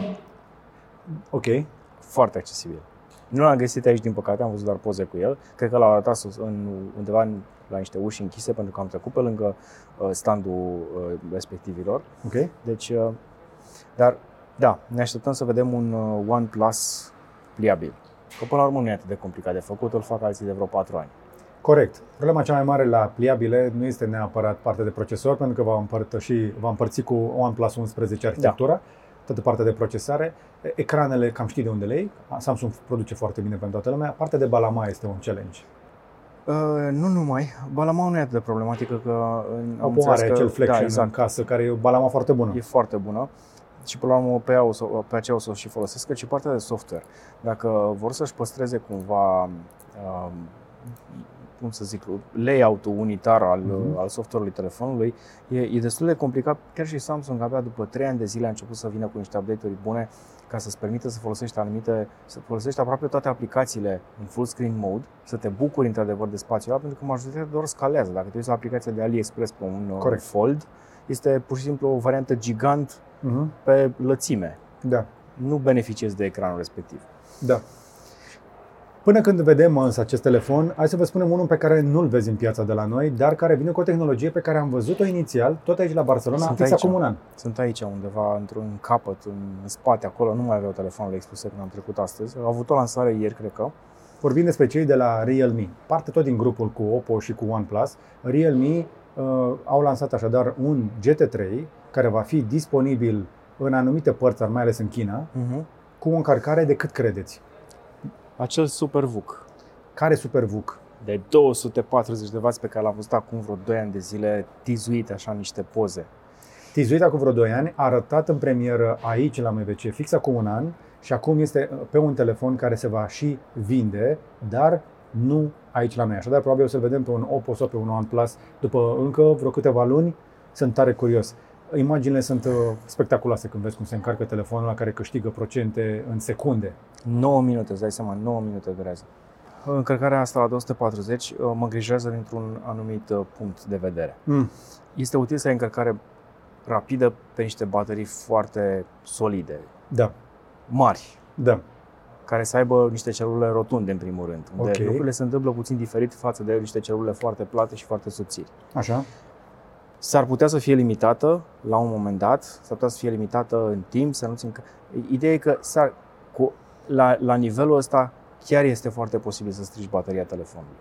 ok, Foarte accesibil. Nu l-am găsit aici, din păcate, am văzut doar poze cu el. Cred că l-au arătat sus, în, undeva în, la niște uși închise, pentru că am trecut pe lângă uh, standul uh, respectivilor. ok. Deci, uh, dar, da, ne așteptăm să vedem un uh, OnePlus pliabil. Că până la urmă nu e atât de complicat de făcut, îl fac alții de vreo 4 ani. Corect. Problema cea mai mare la pliabile nu este neapărat partea de procesor, pentru că va împărtăși, va împărți cu OnePlus 11 arhitectura, toată partea de procesare. Ecranele, cam știi de unde le iei. Samsung produce foarte bine pentru toată lumea. Partea de balama este un challenge. Uh, nu numai, balamaul nu e atât de problematică că în, am Oppo înțeles are că, acel flexion da, exact, în casă, care e o balama foarte bună. e foarte bună și până la urmă pe, ea o să, pe aceea o să o și folosesc, cât și partea de software. Dacă vor să-și păstreze cumva, um, cum să zic, layout-ul unitar al, Mhm. al software-ului telefonului, e, e destul de complicat. Chiar și Samsung abia după 3 ani de zile a început să vină cu niște update-uri bune ca să-ți permită să folosești anumite, să folosești aproape toate aplicațiile în full screen mode, să te bucuri într-adevăr de spațiul ăla, pentru că majoritatea doar scalează. Dacă te uiți la aplicația de AliExpress pe un uh, Corect. Fold, este pur și simplu o variantă gigant Mhm. pe lățime. Da, Nu beneficiezi de ecranul respectiv. da. Până când vedem însă acest telefon, hai să vă spunem unul pe care nu-l vezi în piața de la noi, dar care vine cu o tehnologie pe care am văzut-o inițial, tot aici la Barcelona, Sunt fix aici. acum un an. Sunt aici undeva, într-un capăt, în spate, acolo, nu mai aveau telefonul expuse când am trecut astăzi. Au avut o lansare ieri, cred că. Vorbim despre cei de la Realme. Parte tot din grupul cu Oppo și cu OnePlus. Realme uh, au lansat așadar un GT3 care va fi disponibil în anumite părți, mai ales în China, Uh-huh. cu o încărcare de cât credeți? Acel Super VUC Care Super VUC? de 240 de W pe care l-am văzut acum vreo 2 ani de zile, tizuit așa în niște poze. Tizuit acum vreo 2 ani, a arătat în premieră aici la MVC fix acum un an și acum este uh, pe un telefon care se va și vinde, dar nu aici la noi. Așadar, probabil o să-l vedem pe un Oppo sau pe un OnePlus după încă vreo câteva luni. Sunt tare curios. Imaginile sunt uh, spectaculoase când vezi cum se încarcă telefonul la care câștigă procente în secunde. 9 minute, îți dai seama, 9 minute durează. Încărcarea asta la 240 uh, mă îngrijează dintr-un anumit uh, punct de vedere. Mm. Este util să ai încărcare rapidă pe niște baterii foarte solide, Da, mari, da. care să aibă niște celule rotunde în primul rând, unde Ok. lucrurile se întâmplă puțin diferit față de niște celule foarte plate și foarte subțiri. Așa. S-ar putea să fie limitată la un moment dat, s-ar putea să fie limitată în timp, să nu țin că... Ideea e că s-ar, cu, la, la nivelul ăsta chiar este foarte posibil să strici bateria telefonului.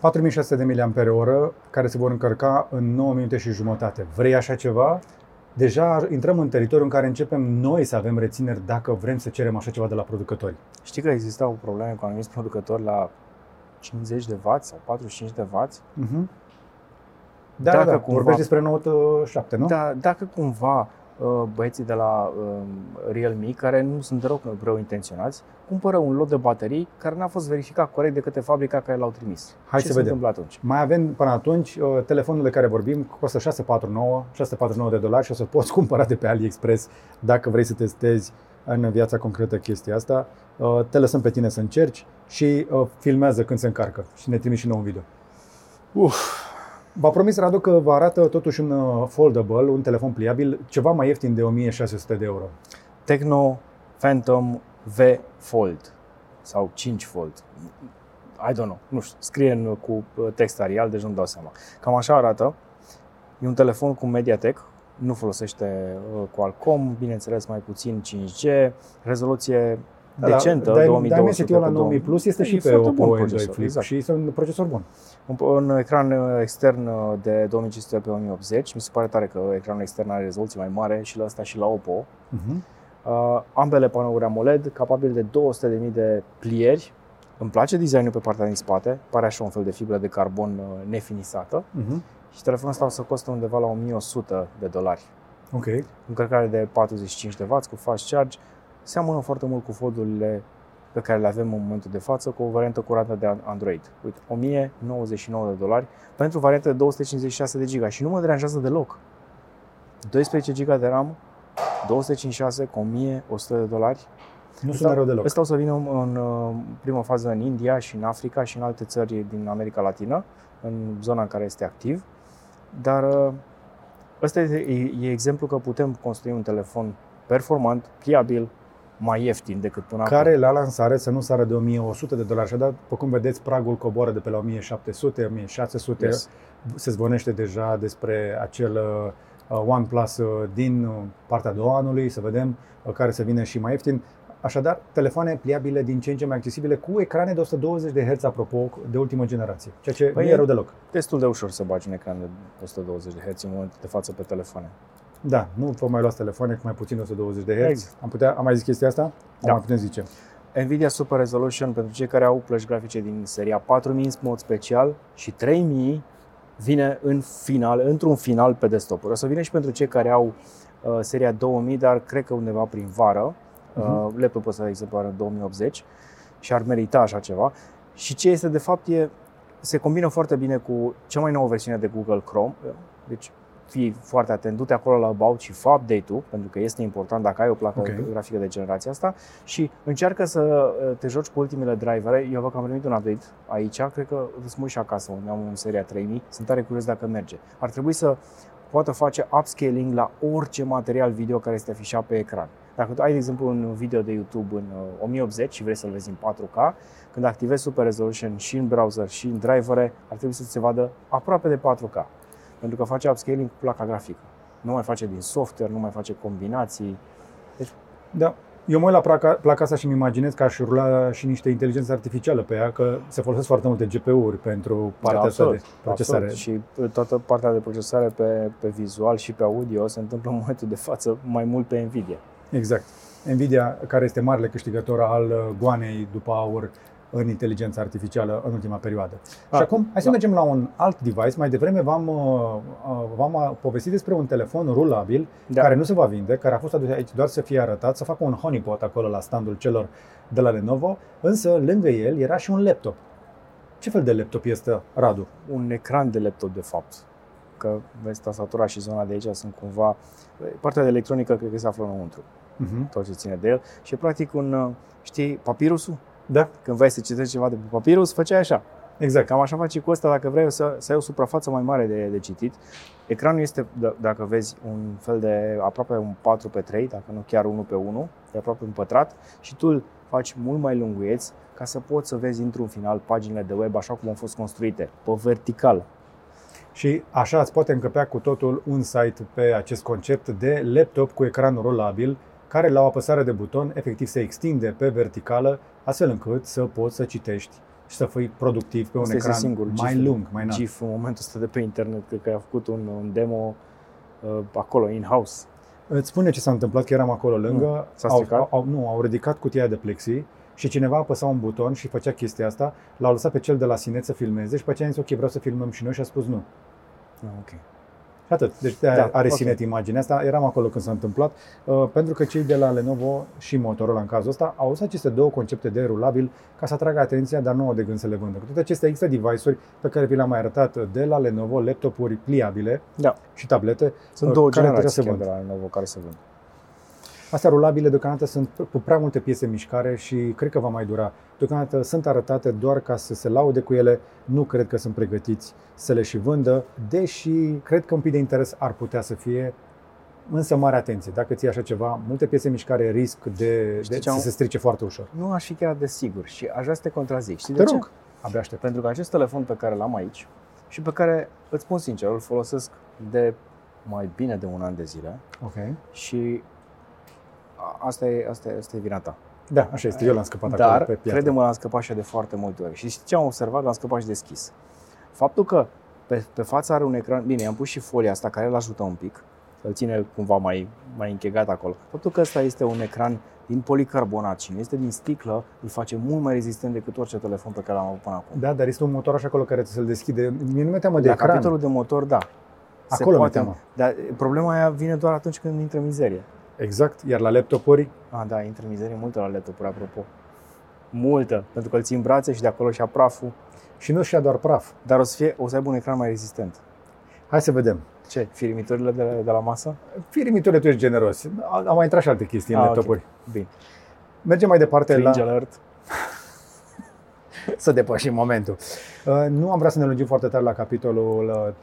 4600 de mAh care se vor încărca în 9 minute și jumătate. Vrei așa ceva? Deja intrăm în teritoriul în care începem noi să avem rețineri dacă vrem să cerem așa ceva de la producători. Știi că existau probleme cu anumiți producători la 50 de W sau 45 de W? Uh-huh. Da, Dacă da, da. cumva- vorbești despre Note 7, nu? Da, dacă cumva uh, băieții de la um, Realme, care nu sunt deloc rău intenționați, cumpără un lot de baterii care n-a fost verificat corect de către fabrica care l-au trimis. Hai Ce să se vedem. întâmplă atunci? Mai avem până atunci uh, telefonul de care vorbim costă 649, 649 de dolari și o să poți cumpăra de pe AliExpress dacă vrei să testezi în viața concretă chestia asta. Uh, Te lăsăm pe tine să încerci și uh, filmează când se încarcă și ne trimiți și nou un video. Uf, V-a promis Radu că vă arată totuși un uh, foldable, un telefon pliabil, ceva mai ieftin de 1600 de euro. Techno Phantom V Fold sau 5 Fold. I don't know, nu știu, scrie în, cu uh, text Arial, deci nu-mi dau seama. Cam așa arată. E un telefon cu MediaTek, nu folosește uh, Qualcomm, bineînțeles mai puțin 5G, rezoluție decentă, Dar 2200 Dimensity-ul la pe 9000 Plus este E și pe foarte Oppo bun Android procesor, Flip exact. și este un procesor bun. Un, un ecran uh, extern uh, de 2500 pe 1080, mi se pare tare că ecranul extern are rezoluție mai mare și la asta și la Oppo. Uh-huh. Uh, ambele panouri AMOLED, capabil de 200.000 de plieri. Îmi place designul pe partea din spate, pare așa un fel de fibră de carbon uh, nefinisată. Uh-huh. Și telefonul ăsta o să costă undeva la 1100 de dolari. Ok. Încărcare de 45 de W cu fast charge. Seamănă foarte mult cu foldurile pe care le avem în momentul de față cu o variantă curată de Android. Uite, 1099 de dolari pentru varianta de 256 de GB și nu mă deranjează deloc. 12 GB de RAM, 256 cu 1100 de dolari. Nu sună rău deloc. Ăsta o să vină în, în uh, primă fază în India și în Africa și în alte țări din America Latină, în zona în care este activ. Dar uh, ăsta e, e, e exemplu că putem construi un telefon performant, pliabil, mai ieftin decât până care acum. la lansare să nu sară de 1100 de dolari. Așadar, după cum vedeți, pragul coboară de pe la 1700, 1600. Yes. Se zvonește deja despre acel uh, OnePlus uh, din uh, partea a doua anului, să vedem uh, care să vină și mai ieftin. Așadar, telefoane pliabile din ce în ce mai accesibile cu ecrane de 120 de Hz, apropo, de ultimă generație, ceea ce Păi nu e e- rău deloc. Destul de ușor să bagi un ecran de 120 de Hz în momentul de față pe telefoane. Da, nu vă mai luați telefoane cu mai puțin de 120 de Hz. Exact. Am, putea, am mai zis chestia asta? Da. Am mai putem zice. Nvidia Super Resolution pentru cei care au plăci grafice din seria 4000 în mod special și 3000 vine în final, într-un final pe desktop-uri. O să vină și pentru cei care au uh, seria 2000, dar cred că undeva prin vară. Uh, Mhm. laptopul ăsta, de exemplu, are 2080 și ar merita așa ceva. Și ce este de fapt e, se combină foarte bine cu cea mai nouă versiune de Google Chrome. Deci fii foarte atent, du-te acolo la About și fă update-ul, pentru că este important dacă ai o placă Ok. grafică de generația asta și încearcă să uh, te joci cu ultimele drivere. Eu văd că am primit un update aici, cred că îți mă uit și acasă, unde am în seria 3000. Sunt tare curios dacă merge. Ar trebui să poată face upscaling la orice material video care este afișat pe ecran. Dacă tu ai, de exemplu, un video de YouTube în uh, 1080 și vrei să-l vezi în 4K, când activezi Super Resolution și în browser și în drivere, ar trebui să se vadă aproape de 4K. Pentru că face upscaling cu placa grafică. Nu mai face din software, nu mai face combinații. Da. Eu mă uit la placa, placa asta și îmi imaginez că aș rula și niște inteligență artificială pe ea, că se folosesc foarte multe GPU-uri pentru partea asta de procesare. Da, Absolut. Și uh, toată partea de procesare pe, pe vizual și pe audio se întâmplă în momentul de față mai mult pe Nvidia. Exact. Nvidia, care este marele câștigător al uh, goanei după aur în inteligența artificială în ultima perioadă. Ah, și acum, hai să da. mergem la un alt device. Mai devreme v-am, uh, uh, v-am uh, povestit despre un telefon rulabil Da. care nu se va vinde, care a fost adus aici doar să fie arătat, să facă un honeypot acolo la standul celor de la Lenovo, însă lângă el era și un laptop. Ce fel de laptop este, Radu? Un ecran de laptop, de fapt. Că vezi, tastatura și zona de aici sunt cumva... Partea de electronică cred că se află înăuntru, Uh-huh. tot ce ține de el. Și e practic un, uh, știi, papirusul? Da. Când vrei să citești ceva de pe papirus, făceai așa. Exact. Cam așa faci și cu ăsta dacă vrei să, să ai o suprafață mai mare de, de citit. Ecranul este, d- dacă vezi, un fel de aproape un 4 pe 3, dacă nu chiar 1 pe 1, e aproape un pătrat și tu îl faci mult mai lunguieț ca să poți să vezi într-un final paginile de web așa cum au fost construite, pe vertical. Și așa îți poate încăpea cu totul un site pe acest concept de laptop cu ecran rolabil, care la o apăsare de buton efectiv se extinde pe verticală, astfel încât să poți să citești și să fii productiv pe un Asta este ecran singur mai GIF, lung, mai înalt. GIF în momentul ăsta de pe internet, cred că a făcut un, un demo uh, acolo, in-house. Îți spune ce s-a întâmplat, că eram acolo lângă. Nu. S-a au, stricat? au, nu, au ridicat cutia de plexi și cineva apăsa un buton și făcea chestia asta, l-au lăsat pe cel de la Sinet să filmeze și pe aceea a zis, ok, vreau să filmăm și noi și a spus nu. Ah, ok. Și atât. Deci de Da, are ok. Sinet imaginea asta. Eram acolo când s-a întâmplat, uh, pentru că cei de la Lenovo și Motorola în cazul ăsta au usat aceste două concepte de rulabil ca să atragă atenția, dar nu au de gând să le vândă. Cu toate acestea există device-uri pe care vi le-am mai arătat de la Lenovo, laptopuri pliabile Da. și tablete. Sunt uh, două care deja generații se chiar vând. de la Lenovo care se vând. Astea rulabile deocamdată sunt cu prea multe piese în mișcare și cred că va mai dura. Deocamdată sunt arătate doar ca să se laude cu ele, nu cred că sunt pregătiți să le și vândă, deși cred că un pic de interes ar putea să fie, însă mare atenție. Dacă ții așa ceva, multe piese în mișcare risc de, de Știi ce să am- se strice foarte ușor. Nu aș fi chiar de sigur și aș vrea să te contrazic. Știi Te de ce? rog, abia aștept. Pentru că acest telefon pe care l-am aici și pe care, îți spun sincer, îl folosesc de mai bine de un an de zile Ok. și a- asta e, asta e, asta e vina ta. Da, așa este, eu l-am scăpat acolo Dar, pe piatră. crede-mă, l-am scăpat și de foarte multe ori. Și știți ce am observat? L-am scăpat și deschis. Faptul că pe, pe fața are un ecran, bine, am pus și folia asta care îl ajută un pic, îl ține cumva mai, mai închegat acolo. Faptul că ăsta este un ecran din policarbonat și nu este din sticlă, îl face mult mai rezistent decât orice telefon pe care l-am avut până acum. Da, dar este un motor așa acolo care să-l deschide. Mie nu mi-e teamă de La ecran. capitolul de motor, da. Se Acolo mi-e poate, teamă. Dar problema aia vine doar atunci când intră în mizerie. Exact, iar la laptopuri, Ah, da, intră în mizerie multă la laptopuri, apropo. Multă, pentru că îl ții în brațe și de acolo și praful. și nu și doar praf. Dar o să, fie, o să aibă un ecran mai rezistent. Hai să vedem. Ce? Firimiturile de, la- de la masă? Firimiturile, tu ești generos. Au mai intrat și alte chestii în Ah, laptopuri. Bine. Mergem mai departe Cringe la... alert. Să depășim momentul. Uh, Nu am vrea să ne lungim foarte tare la capitolul uh,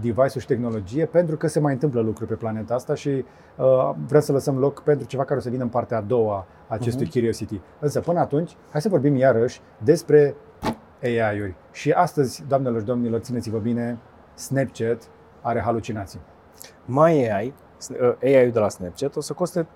device-uri și tehnologie, pentru că se mai întâmplă lucruri pe planeta asta și uh, vrem să lăsăm loc pentru ceva care o să vină în partea a doua a acestui Mhm. Curiosity. Însă, până atunci, hai să vorbim iarăși despre AI-uri. Și astăzi, doamnelor și domnilor, țineți-vă bine, Snapchat are halucinații. Mai AI, AI-ul de la Snapchat, o să coste 3,99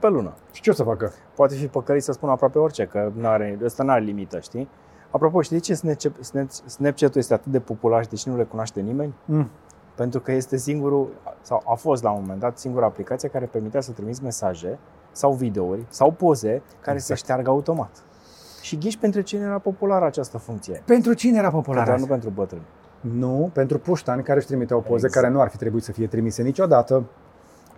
pe lună. Și ce o să facă? Poate fi păcălit să spun aproape orice, că n-are, ăsta n-are limită, știi? Apropo, știi de ce Snapchat, Snap- Snapchat-ul este atât de popular și de ce nu recunoaște nimeni? Mm. Pentru că este singurul, sau a fost la un moment dat, singura aplicație care permitea să trimiți mesaje sau videouri sau poze care Exact. se șteargă automat. Și ghiși pentru cine era populară această funcție. Pentru cine era popular? Dar nu pentru bătrâni. Nu, pentru puștani care își trimiteau poze Exact. care nu ar fi trebuit să fie trimise niciodată.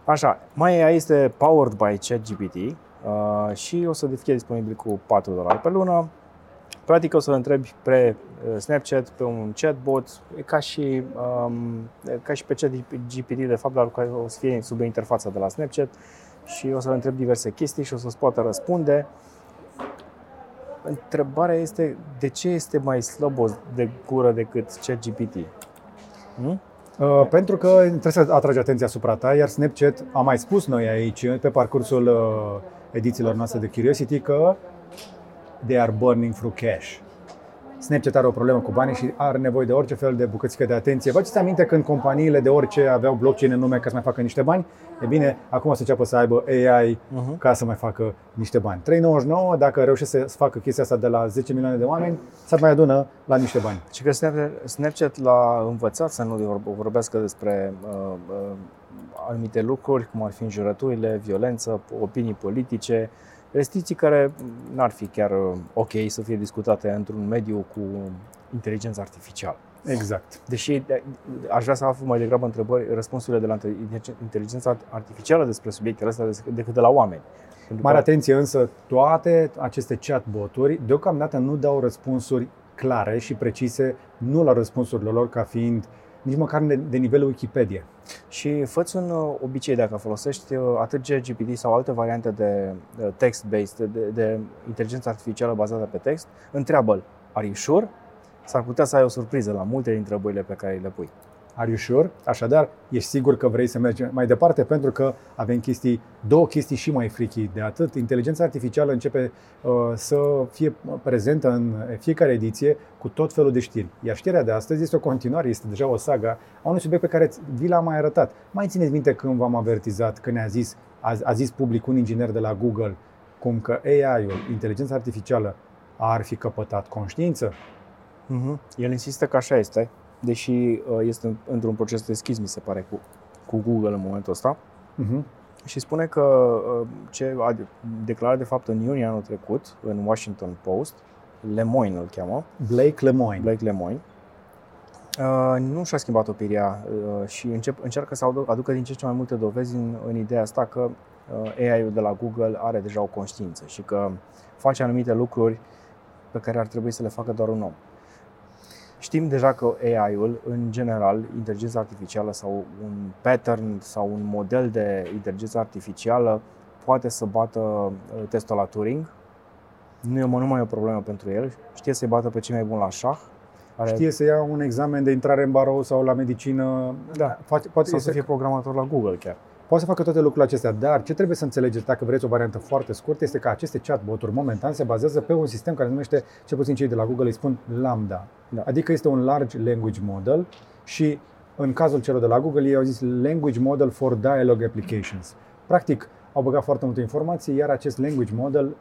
Așa, mai AI este powered by ChatGPT uh, și o să fie disponibil cu 4 dolari pe lună. Practic o să întrebi pe uh, Snapchat, pe un chatbot, e ca și, um, e ca și pe ChatGPT de fapt, dar care o să fie sub interfața de la Snapchat și o să întrebi diverse chestii și o să-ți poată răspunde. Întrebarea este de ce este mai slăbos de gură decât ChatGPT? Nu? Uh, pentru că trebuie să atragi atenția asupra ta, iar Snapchat, am mai spus noi aici, pe parcursul uh, edițiilor noastre de Curiosity, că they are burning through cash. Snapchat are o problemă cu banii și are nevoie de orice fel de bucățică de atenție. Vă aduceți aminte când companiile de orice aveau blockchain în nume ca să mai facă niște bani? E bine, acum o să înceapă să aibă AI Uh-huh. ca să mai facă niște bani. 3,99, dacă reușește să facă chestia asta de la 10 milioane de oameni, s-ar mai adună la niște bani. Și că Snapchat, Snapchat l-a învățat să nu vor- vorbească despre uh, uh, anumite lucruri, cum ar fi înjurăturile, violență, opinii politice, restricții care n-ar fi chiar uh, ok să fie discutate într-un mediu cu inteligență artificială. Exact. Deși de- aș vrea să aflu mai degrabă întrebări, răspunsurile de la inte- inteligența artificială despre subiectele astea decât de la oameni. Pentru Mare că- atenție însă, toate aceste chatboturi deocamdată nu dau răspunsuri clare și precise, nu la răspunsurile lor ca fiind nici măcar de, de nivelul Wikipedia. Și fă un uh, obicei dacă folosești uh, atât GPT sau alte variante de uh, text-based, de, de inteligență artificială bazată pe text, întreabă-l Are you sure? S-ar putea să ai o surpriză la multe dintre întrebările pe care le pui. Are you sure? Așadar, ești sigur că vrei să mergi mai departe pentru că avem chestii, două chestii și mai frichi de atât. Inteligența artificială începe uh, să fie prezentă în fiecare ediție cu tot felul de știri. Iar știrea de astăzi este o continuare, este deja o saga a unui subiect pe care vi l-am mai arătat. Mai țineți minte când v-am avertizat, când ne-a zis, a, a zis public un inginer de la Google cum că AI-ul, inteligența artificială, ar fi căpătat conștiință? Uh-huh. El insistă că așa este, deși uh, este într-un proces deschis, mi se pare, cu, cu Google în momentul ăsta. Uh-huh. Și spune că uh, ce a declarat de fapt în iunie anul trecut în Washington Post, Lemoyne îl cheamă, Blake Lemoyne. Blake Lemoyne, uh, nu și-a schimbat opinia uh, și încep, încearcă să aducă din ce ce mai multe dovezi în, în ideea asta că uh, AI-ul de la Google are deja o conștiință și că face anumite lucruri pe care ar trebui să le facă doar un om. Știm deja că AI-ul, în general, inteligența artificială sau un pattern sau un model de inteligență artificială poate să bată uh, testul la Turing. Nu e nu mai e o problemă pentru el. Știe să-i bată pe cei mai buni la șah. Are... Știe să ia un examen de intrare în barou sau la medicină. Da. Poate, poate sau să fie programator la Google chiar. Poate să facă toate lucrurile acestea, dar ce trebuie să înțelegeți, dacă vreți o variantă foarte scurtă, este că aceste chatbot-uri momentan se bazează pe un sistem care se numește, cel puțin cei de la Google îi spun Lambda. Da. Adică este un large language model și în cazul celor de la Google ei au zis Language Model for Dialogue Applications. Practic, au băgat foarte multe informații, iar acest language model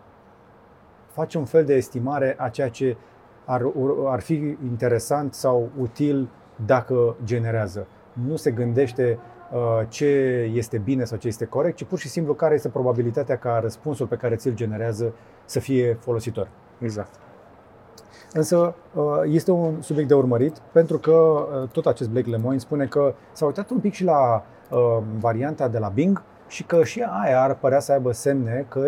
face un fel de estimare a ceea ce ar, ar fi interesant sau util dacă generează. Nu se gândește Uh, ce este bine sau ce este corect, ci pur și simplu care este probabilitatea ca răspunsul pe care ți-l generează să fie folositor. Exact. Însă uh, este un subiect de urmărit pentru că uh, tot acest Blake Lemoine spune că s-a uitat un pic și la varianta de la Bing și că și aia ar părea să aibă semne că,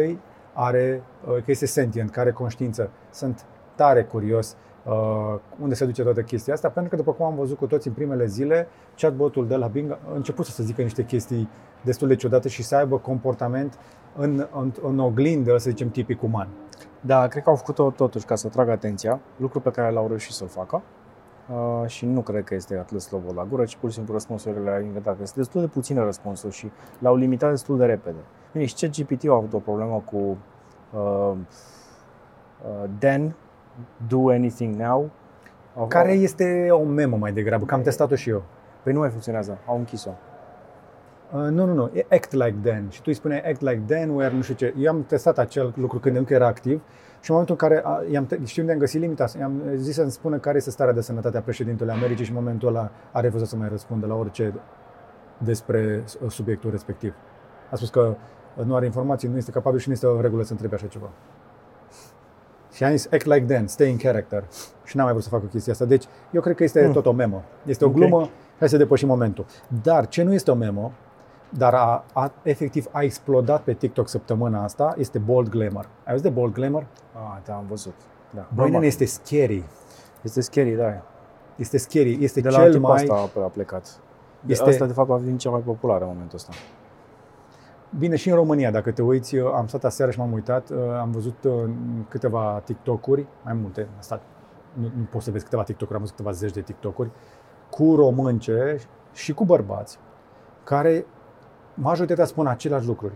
are, că este sentient, că are conștiință. Sunt tare curios Uh, unde se duce toată chestia asta, pentru că după cum am văzut cu toți în primele zile, chatbotul de la Bing a început să se zică niște chestii destul de ciudate și să aibă comportament în, în, în oglindă, să zicem, tipic uman. Da, cred că au făcut-o totuși ca să tragă atenția, lucru pe care l-au reușit să-l facă. Uh, și nu cred că este atât slobod la gură, ci pur și simplu răspunsurile le-au inventat. Este destul de puține răspunsuri și l-au limitat destul de repede. Bine, și ChatGPT a avut o problemă cu uh, uh, Dan, Do Anything Now. Care este o memă mai degrabă, că am testat-o și eu. Păi nu mai funcționează, au închis-o. Uh, nu, nu, nu, e Act Like Dan și tu îi spune Act Like Dan, where nu știu ce. Eu am testat acel lucru când încă era activ și în momentul în care a, i-am, știu unde am găsit limita, i-am zis să-mi spună care este starea de sănătate a președintelui Americii și în momentul ăla a refuzat să mai răspundă la orice despre subiectul respectiv. A spus că nu are informații, nu este capabil și nu este o regulă să întrebe așa ceva. Și am zis, act like Dan, stay in character. Și n-am mai vrut să fac o chestie asta. Deci, eu cred că este mm. tot o memă. Este o okay. glumă, hai să depășim momentul. Dar ce nu este o memă, dar a, a, efectiv a explodat pe TikTok săptămâna asta, este Bold Glamour. Ai auzit de Bold Glamour? Ah, da, am văzut. Da. Băi, este scary. Este scary, da. Este scary. Este de cel la mai... asta a plecat. Este... Asta, de fapt, a devenit cea mai populară în momentul ăsta. Bine, și în România, dacă te uiți, am stat aseară și m-am uitat, uh, am văzut uh, câteva TikTok-uri, mai multe, am stat, nu, nu poți să vezi câteva TikTok-uri, am văzut câteva zeci de TikTok-uri, cu românce și cu bărbați, care majoritatea spun aceleași lucruri.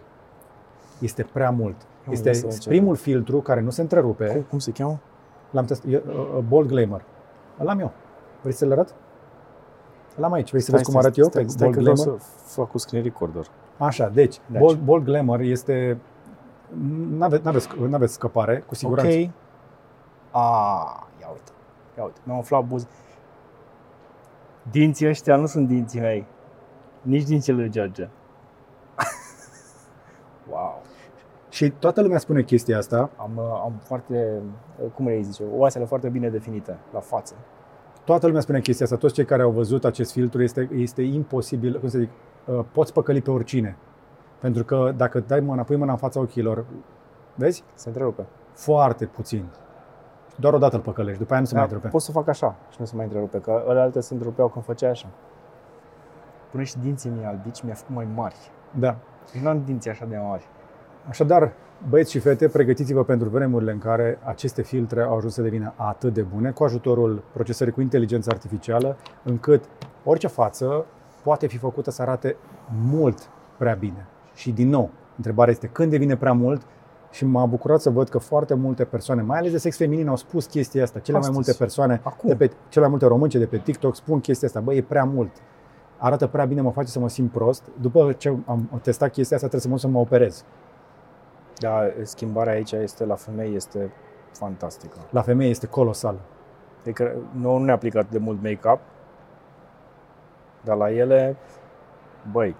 Este prea mult. Este primul filtru care nu se întrerupe. Cum, cum se cheamă? L-am testat, uh, Bold Glamour. L-am eu. Vrei să-l arăt? L-am aici. Vrei să vezi cum arăt eu stai, pe stai Bold Glamour? să fac cu screen recorder. Așa, deci, deci. Bold, Bold Glamour este... N-aveți, n-aveți, n-aveți scăpare, cu siguranță. Ok. A, ia uite. Ia uite, mi-am umflat buz. Dinții ăștia nu sunt dinții mei. Nici dinții lui George. wow. Și toată lumea spune chestia asta. Am, am foarte, cum îi zice, oasele foarte bine definite la față. Toată lumea spune chestia asta. Toți cei care au văzut acest filtru este, este imposibil, cum să zic, Uh, poți păcăli pe oricine. Pentru că dacă dai mâna, pui mâna în fața ochilor, vezi? Se întrerupe. Foarte puțin. Doar o dată îl păcălești, după aia nu se da, mai întrerupe. Poți să fac așa și nu se mai întrerupe, că ăle alte se întrerupeau când făceai așa. Pune și dinții mei albici, mi-a făcut mai mari. Da. Eu nu am dinții așa de mari. Așadar, băieți și fete, pregătiți-vă pentru vremurile în care aceste filtre au ajuns să devină atât de bune, cu ajutorul procesării cu inteligență artificială, încât orice față poate fi făcută să arate mult prea bine. Și din nou, întrebarea este când devine prea mult și m-a bucurat să văd că foarte multe persoane, mai ales de sex feminin, au spus chestia asta. Cele Astăzi. mai multe persoane, Acum. de pe, cele mai multe românce de pe TikTok spun chestia asta. Băi, e prea mult. Arată prea bine, mă face să mă simt prost. După ce am testat chestia asta, trebuie să mă duc să mă operez. Dar schimbarea aici este la femei este fantastică. La femei este colosal. Adică nouă nu ne aplică atât de mult make-up, dar la ele, băi,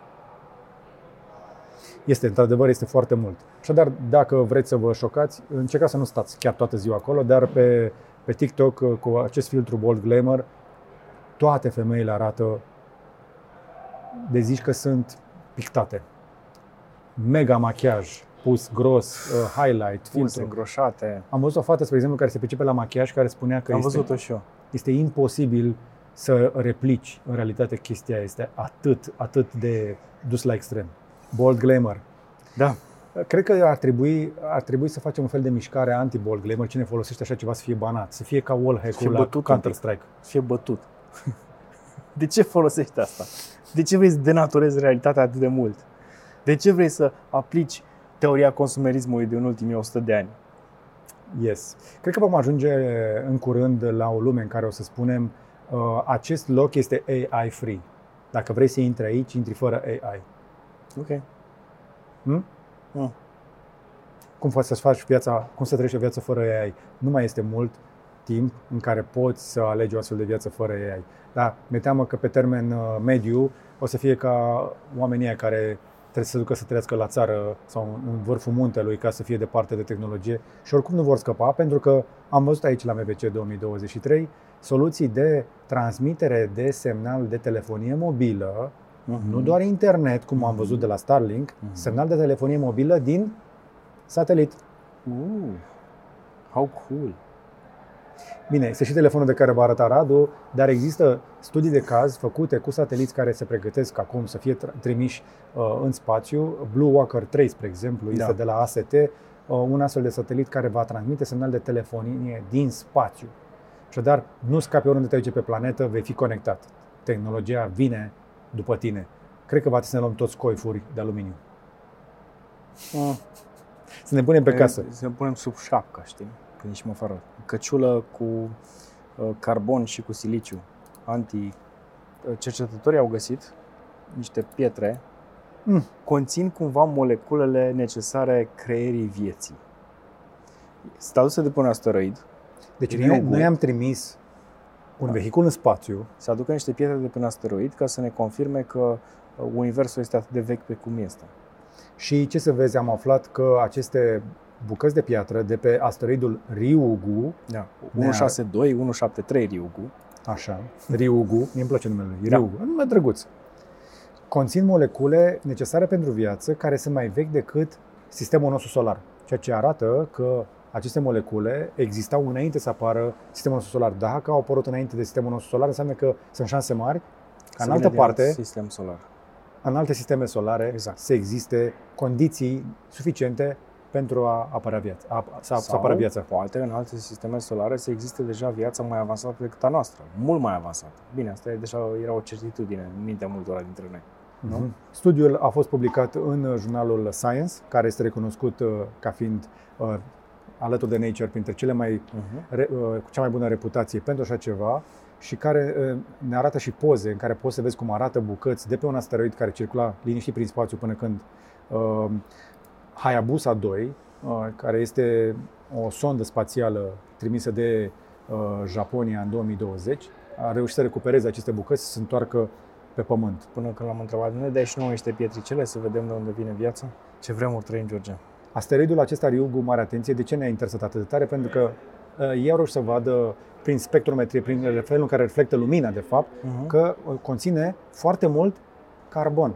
Este, într-adevăr, este foarte mult. Așadar, dacă vreți să vă șocați, încercați să nu stați chiar toată ziua acolo, dar pe, pe TikTok, cu acest filtru Bold Glamour, toate femeile arată de zici că sunt pictate. Mega machiaj, pus gros, uh, highlight, pulse filtru. îngroșate. Am văzut o fată, spre exemplu, care se pricepe la machiaj, care spunea că Am este, văzut-o și eu. este imposibil să replici în realitate chestia este atât, atât de dus la extrem. Bold Glamour. Da. Cred că ar trebui, ar trebui să facem un fel de mișcare anti-bold glamour. Cine folosește așa ceva să fie banat, să fie ca wallhack-ul la bătut un Counter-Strike. Să fie bătut. De ce folosești asta? De ce vrei să denaturezi realitatea atât de mult? De ce vrei să aplici teoria consumerismului din ultimii 100 de ani? Yes. Cred că vom ajunge în curând la o lume în care o să spunem uh, acest loc este AI free. Dacă vrei să intri aici, intri fără AI. Ok. Hm? Mm. Cum poți să-ți faci viața, cum să trăiești o viață fără AI? Nu mai este mult timp în care poți să alegi o astfel de viață fără AI. Dar mi-e teamă că pe termen uh, mediu o să fie ca oamenii aia care trebuie să se ducă să trăiască la țară sau în vârful muntelui ca să fie departe de tehnologie și oricum nu vor scăpa pentru că am văzut aici la MVC 2023 soluții de transmitere de semnal de telefonie mobilă Mhm. nu doar internet, cum am văzut de la Starlink, semnal de telefonie mobilă din satelit. Uh, how cool. Bine, este și telefonul de care va arăta Radu, dar există studii de caz făcute cu sateliți care se pregătesc acum să fie tr- trimiși uh, în spațiu. Blue Walker 3, spre exemplu, este Da. de la AST, uh, un astfel de satelit care va transmite semnal de telefonie din spațiu. Așadar, nu scapi oriunde te duci pe planetă, vei fi conectat. Tehnologia vine după tine. Cred că va trebui să ne luăm toți coifuri de aluminiu. Mm. Să ne punem pe casă. Să ne punem sub șapcă, știi? Când ieșim afară. Căciulă cu uh, carbon și cu siliciu. Anti... uh, Cercetătorii au găsit niște pietre Mm. conțin cumva moleculele necesare creierii vieții. Sunt aduse de pe un asteroid, Deci Ryugu. noi, noi am trimis un vehicul în spațiu, să aducă niște pietre de pe un asteroid ca să ne confirme că uh, universul este atât de vechi pe cum este. Și ce să vezi, am aflat că aceste bucăți de piatră de pe asteroidul Ryugu, Da. Ne-a- 162, 173 Ryugu. așa, Ryugu, mi îmi place numele lui, Da. Ryugu, un nume drăguț, conțin molecule necesare pentru viață care sunt mai vechi decât sistemul nostru solar. Ceea ce arată că aceste molecule existau înainte să apară sistemul nostru solar. Dacă au apărut înainte de sistemul nostru solar, înseamnă că sunt șanse mari ca în Să altă vină din alt parte Sistem solar. în alte sisteme solare Exact. să existe condiții suficiente pentru a apărea viața, a, să, să apară viața. poate în alte sisteme solare să existe deja viața mai avansată decât a noastră. Mult mai avansată. Bine, asta e deja era o certitudine în mintea multora dintre noi. Nu? Mhm. Studiul a fost publicat în jurnalul Science, care este recunoscut uh, ca fiind uh, alături de Nature printre cele mai Uh-huh. re, uh, cu cea mai bună reputație pentru așa ceva și care uh, ne arată și poze în care poți să vezi cum arată bucăți de pe un asteroid care circula liniștit prin spațiu până când uh, Hayabusa 2, uh, care este o sondă spațială trimisă de uh, Japonia în 2020, a reușit să recupereze aceste bucăți și să se întoarcă pe Pământ. Până când l-am întrebat, nu ne dai și nouă niște pietricele să vedem de unde vine viața? Ce vremuri trăim, George? Asteroidul acesta Ryugu, mare atenție, de ce ne-a interesat atât de tare? Pentru că uh, ei au reușit să vadă prin spectrometrie, prin felul în care reflectă lumina, de fapt, Uh-huh. că uh, conține foarte mult carbon.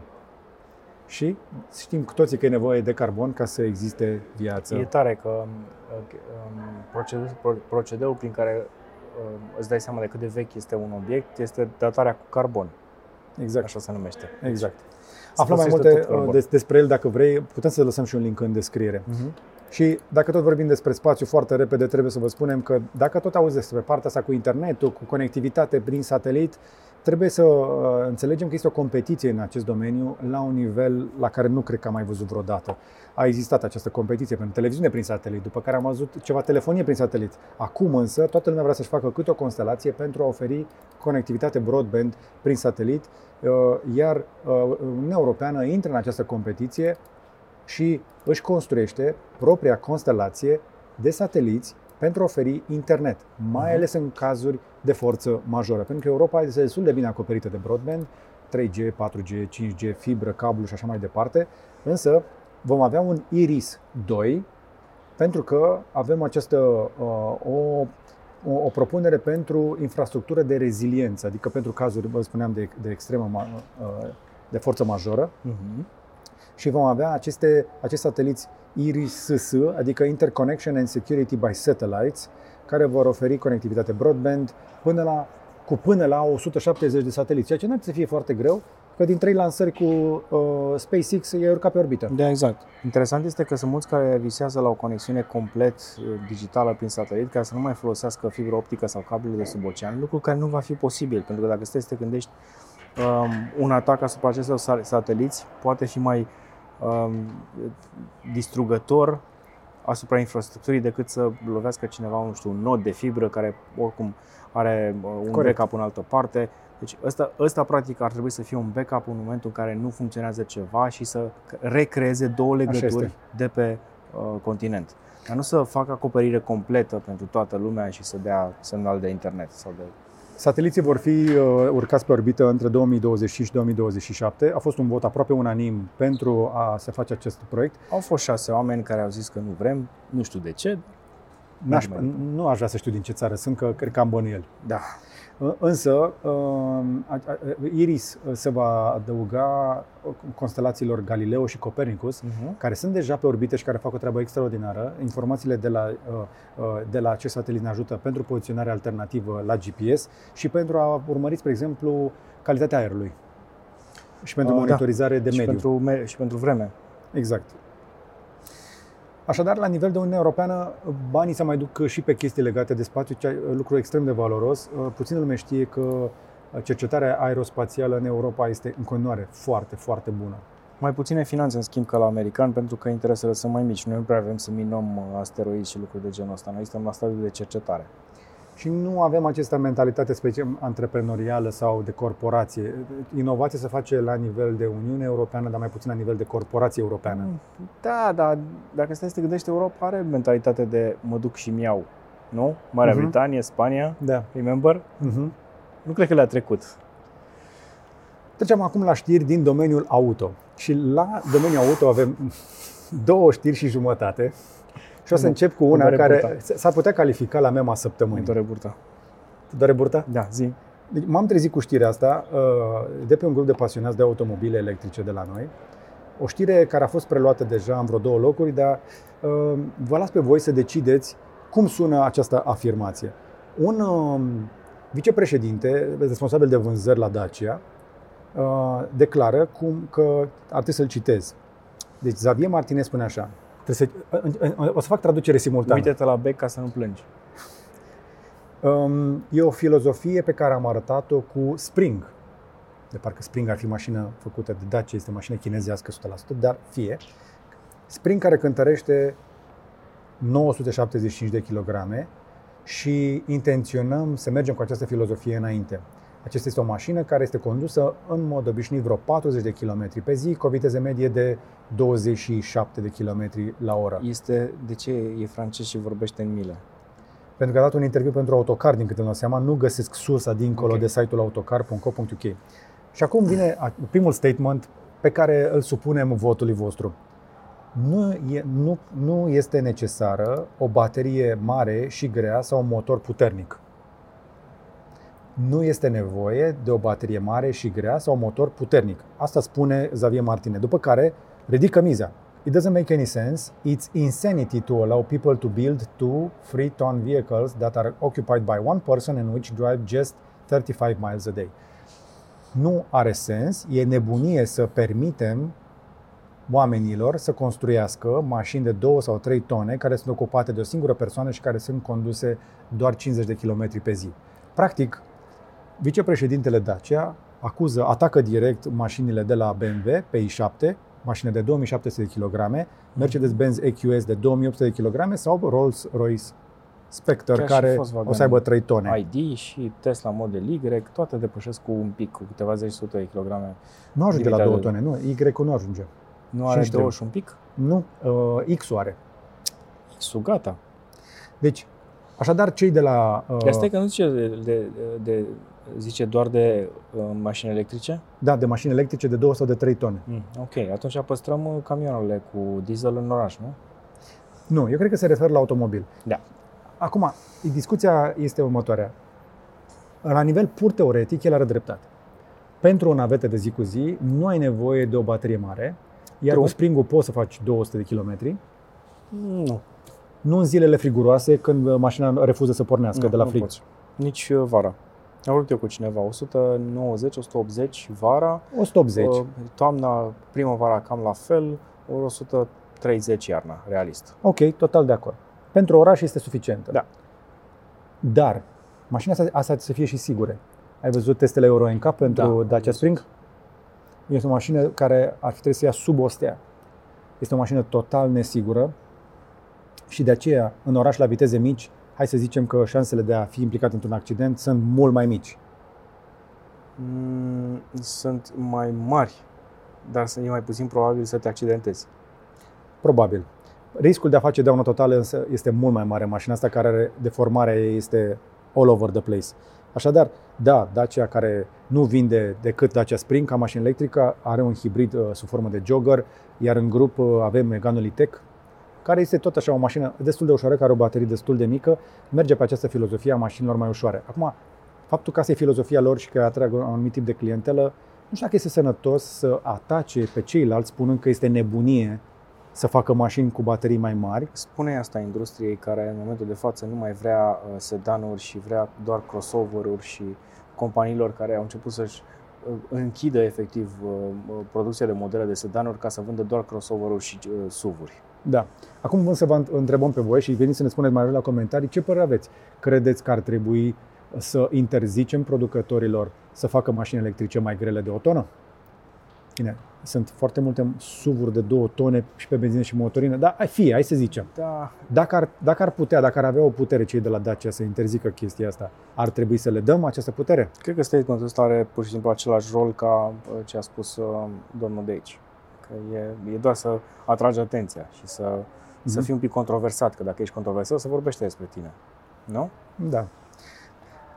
Și știm cu toții că e nevoie de carbon ca să existe viață. E tare că um, um, procede- pro- procedeul prin care um, îți dai seama de cât de vechi este un obiect este datarea cu carbon. Exact. Așa se numește. Exact. Aflăm mai folosește multe tot carbon. uh, des, despre el dacă vrei. Putem să lăsăm și un link în descriere. Mhm. Și dacă tot vorbim despre spațiu foarte repede, trebuie să vă spunem că dacă tot auzi despre partea asta cu internetul, cu conectivitate prin satelit, trebuie să uh, înțelegem că este o competiție în acest domeniu la un nivel la care nu cred că am mai văzut vreodată. A existat această competiție pentru televiziune prin satelit, după care am văzut ceva telefonie prin satelit. Acum însă toată lumea vrea să-și facă câte o constelație pentru a oferi conectivitate broadband prin satelit, uh, iar uh, Uniunea Europeană intră în această competiție și își construiește propria constelație de sateliți pentru a oferi internet, mai ales în cazuri de forță majoră. Pentru că Europa este destul de bine acoperită de broadband, 3G, 4G, 5G, fibră, cablu și așa mai departe, însă vom avea un Iris 2 pentru că avem această uh, o, o, o propunere pentru infrastructură de reziliență, adică pentru cazuri, vă spuneam, de, de extremă ma- uh, de forță majoră, Mhm. Și vom avea aceste, acești sateliți IRIS-S, adică Interconnection and Security by Satellites, care vor oferi conectivitate broadband până la, cu până la 170 de sateliți, ceea ce nu ar să fie foarte greu, că din trei lansări cu uh, SpaceX e urcat pe orbită. Da, exact. Interesant este că sunt mulți care visează la o conexiune complet uh, digitală prin satelit, ca să nu mai folosească fibra optică sau cablele de sub ocean, lucru care nu va fi posibil, pentru că dacă stai să te gândești, um, un atac asupra acestor sa- sateliți poate fi mai um, distrugător asupra infrastructurii decât să lovească cineva, nu știu, un nod de fibră care oricum are uh, un Corect. backup în altă parte. Deci ăsta, ăsta practic ar trebui să fie un backup în momentul în care nu funcționează ceva și să recreeze două legături este. de pe uh, continent. Dar nu să facă acoperire completă pentru toată lumea și să dea semnal de internet sau de Sateliții vor fi uh, urcați pe orbită între 2025 și 2027. A fost un vot aproape unanim pentru a se face acest proiect. Au fost șase oameni care au zis că nu vrem, nu știu de ce. N-aș, mai- nu aș vrea să știu din ce țară sunt, că cred că am bănuieli. Da. Uh, Însă, uh, a- a- Iris uh, se va adăuga uh, constelațiilor Galileo și Copernicus, Uh-huh. care sunt deja pe orbită și care fac o treabă extraordinară. Informațiile de la, uh, uh, de la acest satelit ne ajută pentru poziționare alternativă la GPS și pentru a urmări, spre exemplu, calitatea aerului și pentru Uh, da. monitorizare de și, mediu. pentru, me- și pentru vreme. Exact. Așadar, la nivel de Uniune Europeană, banii se mai duc și pe chestii legate de spațiu, ceea lucru extrem de valoros. Puțin lume știe că cercetarea aerospațială în Europa este în continuare foarte, foarte bună. Mai puține finanțe, în schimb, ca la american, pentru că interesele sunt mai mici. Noi nu prea vrem să minăm uh, asteroizi și lucruri de genul ăsta. Noi suntem la stadiul de cercetare. Și nu avem această mentalitate special antreprenorială sau de corporație. Inovație se face la nivel de Uniune Europeană, dar mai puțin la nivel de corporație europeană. Da, dar dacă stai să te gândești, Europa are mentalitate de mă duc și miau. Nu? Marea Mhm. Britanie, Spania, Da. remember? Uh-huh. Nu cred că le-a trecut. Trecem acum la știri din domeniul auto. Și la domeniul auto avem două știri și jumătate. Și o să Nu, încep cu nu una doare care burta. s-ar putea califica la mema Mă săptămânii. doare burta. Doare burta? Da, zi. Deci m-am trezit cu știrea asta uh, de pe un grup de pasionați de automobile electrice de la noi. O știre care a fost preluată deja în vreo două locuri, dar uh, vă las pe voi să decideți cum sună această afirmație. Un uh, vicepreședinte responsabil de vânzări la Dacia uh, declară cum că ar trebui să-l citez. Deci Xavier Martinez spune așa. Trebuie să, o să fac traducere simultană. Uite-te la bec ca să nu plângi. Um, e o filozofie pe care am arătat-o cu Spring. De parcă Spring ar fi mașină făcută de Dacia, este o mașină chinezească 100%, dar fie. Spring care cântărește 975 de kilograme și intenționăm să mergem cu această filozofie înainte. Aceasta este o mașină care este condusă în mod obișnuit vreo 40 de km pe zi, cu o viteză medie de 27 de km la oră. Este, de ce e francez și vorbește în mile? pentru că a dat un interviu pentru autocar, din câte îmi dau seama, nu găsesc sursa dincolo Ok. de site-ul autocar.co.uk. Și acum vine a- primul statement pe care îl supunem votului vostru. Nu, e, nu, nu este necesară o baterie mare și grea sau un motor puternic. Nu este nevoie de o baterie mare și grea sau un motor puternic. Asta spune Xavier Martine. După care ridică miza. It doesn't make any sense. It's insanity to allow people to build two three-ton vehicles that are occupied by one person and which drive just 35 miles a day. Nu are sens, e nebunie să permitem oamenilor să construiască mașini de 2 sau 3 tone care sunt ocupate de o singură persoană și care sunt conduse doar 50 de km pe zi. Practic, vicepreședintele Dacia acuză, atacă direct mașinile de la BMW pe i7, mașini de 2700 de kg, Mercedes-Benz EQS de 2800 de kg sau Rolls-Royce Spectre Chiar și care Volkswagen o să aibă 3 tone. ID și Tesla Model Y, toate depășesc cu un pic, cu câteva zeci sute de kilograme. Nu ajunge la Limita 2 de- tone, nu, Y-ul nu ajunge. Nu are Cinci două și un pic? Nu, uh, X-ul are. Su, gata. Deci, așadar, cei de la... Uh, Asta e că nu zice, de, de, de, zice doar de uh, mașini electrice? Da, de mașini electrice de 2 sau de 3 tone. Mm, ok, atunci păstrăm uh, camioanele cu diesel în oraș, nu? Nu, eu cred că se referă la automobil. Da. Acum, discuția este următoarea. La nivel pur teoretic, el are dreptate. Pentru o navetă de zi cu zi, nu ai nevoie de o baterie mare, iar True. cu springul poți să faci 200 de kilometri, Nu. nu în zilele friguroase când mașina refuză să pornească nu, de la nu frig. Poți. Nici uh, vara. Am vorbit eu cu cineva, 190, 180 vara, 180. uh, toamna, primăvara cam la fel, ori 130 iarna, realist. Ok, total de acord. Pentru oraș este suficientă. Da. Dar mașina asta, asta să fie și sigure. Ai văzut testele Euro NCAP pentru Da, da, am Dacia văzut. Spring? Este o mașină care ar fi trebuit să ia sub o stea. Este o mașină total nesigură și de aceea, în oraș la viteze mici, hai să zicem că șansele de a fi implicat într-un accident sunt mult mai mici. Mm, sunt mai mari, dar sunt- e mai puțin probabil să te accidentezi. Probabil. Riscul de a face daună totală însă este mult mai mare. Mașina asta care are deformarea ei este all over the place. Așadar, da, Dacia care nu vinde decât Dacia Spring ca mașină electrică, are un hibrid uh, sub formă de jogger, iar în grup uh, avem Megane Litec, care este tot așa o mașină destul de ușoară, care are o baterie destul de mică, merge pe această filozofie a mașinilor mai ușoare. Acum, faptul că asta e filozofia lor și că atrag un anumit tip de clientelă, nu știu dacă este sănătos să atace pe ceilalți spunând că este nebunie să facă mașini cu baterii mai mari. Spune asta industriei care în momentul de față nu mai vrea uh, sedanuri și vrea doar crossover-uri și companiilor care au început să-și uh, închidă efectiv uh, uh, producția de modele de sedanuri ca să vândă doar crossover-uri și uh, SUV-uri. Da. Acum vrem să vă întrebăm pe voi și veniți să ne spuneți mai la comentarii ce părere aveți. Credeți că ar trebui să interzicem producătorilor să facă mașini electrice mai grele de o tonă? Bine, sunt foarte multe SUV-uri de două tone și pe benzină și motorină, dar hai fie, hai să zicem. Da, Dacă ar, dacă ar putea, dacă ar avea o putere cei de la Dacia să interzică chestia asta, ar trebui să le dăm această putere? cred că statementul ăsta are pur și simplu același rol ca uh, ce a spus uh, domnul de aici. Că e, e doar să atragi atenția și să, să Mhm. fii un pic controversat, că dacă ești controversat, să vorbește despre tine. Nu? Da.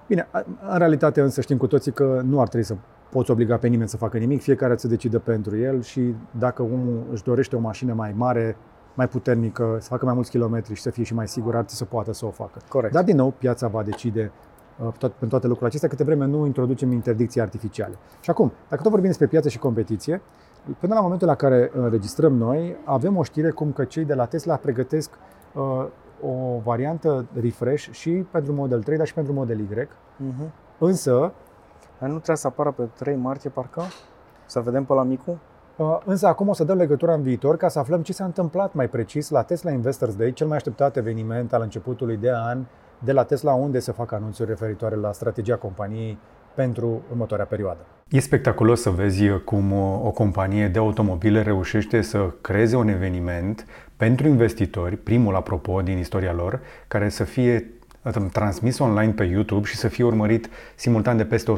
Bine, a- în realitate însă știm cu toții că nu ar trebui să poți obliga pe nimeni să facă nimic, fiecare să decide pentru el și dacă omul își dorește o mașină mai mare, mai puternică, să facă mai mulți kilometri și să fie și mai sigur, ar trebui să poată să o facă. Corect. Dar din nou, piața va decide uh, tot, pentru toate lucrurile acestea, câte vreme nu introducem interdicții artificiale. Și acum, dacă tot vorbim despre piață și competiție, până la momentul la care înregistrăm noi, avem o știre cum că cei de la Tesla pregătesc uh, o variantă refresh și pentru Model 3, dar și pentru Model Y. Uh-huh. Însă, Dar nu trebuie să apară pe 3 martie, parcă? Să vedem pe la micu? uh, însă acum o să dăm legătura în viitor ca să aflăm ce s-a întâmplat mai precis la Tesla Investors Day, cel mai așteptat eveniment al începutului de an de la Tesla, unde se fac anunțuri referitoare la strategia companiei pentru următoarea perioadă. E spectaculos să vezi cum o companie de automobile reușește să creeze un eveniment pentru investitori, primul apropo din istoria lor, care să fie transmis online pe YouTube și să fie urmărit simultan de peste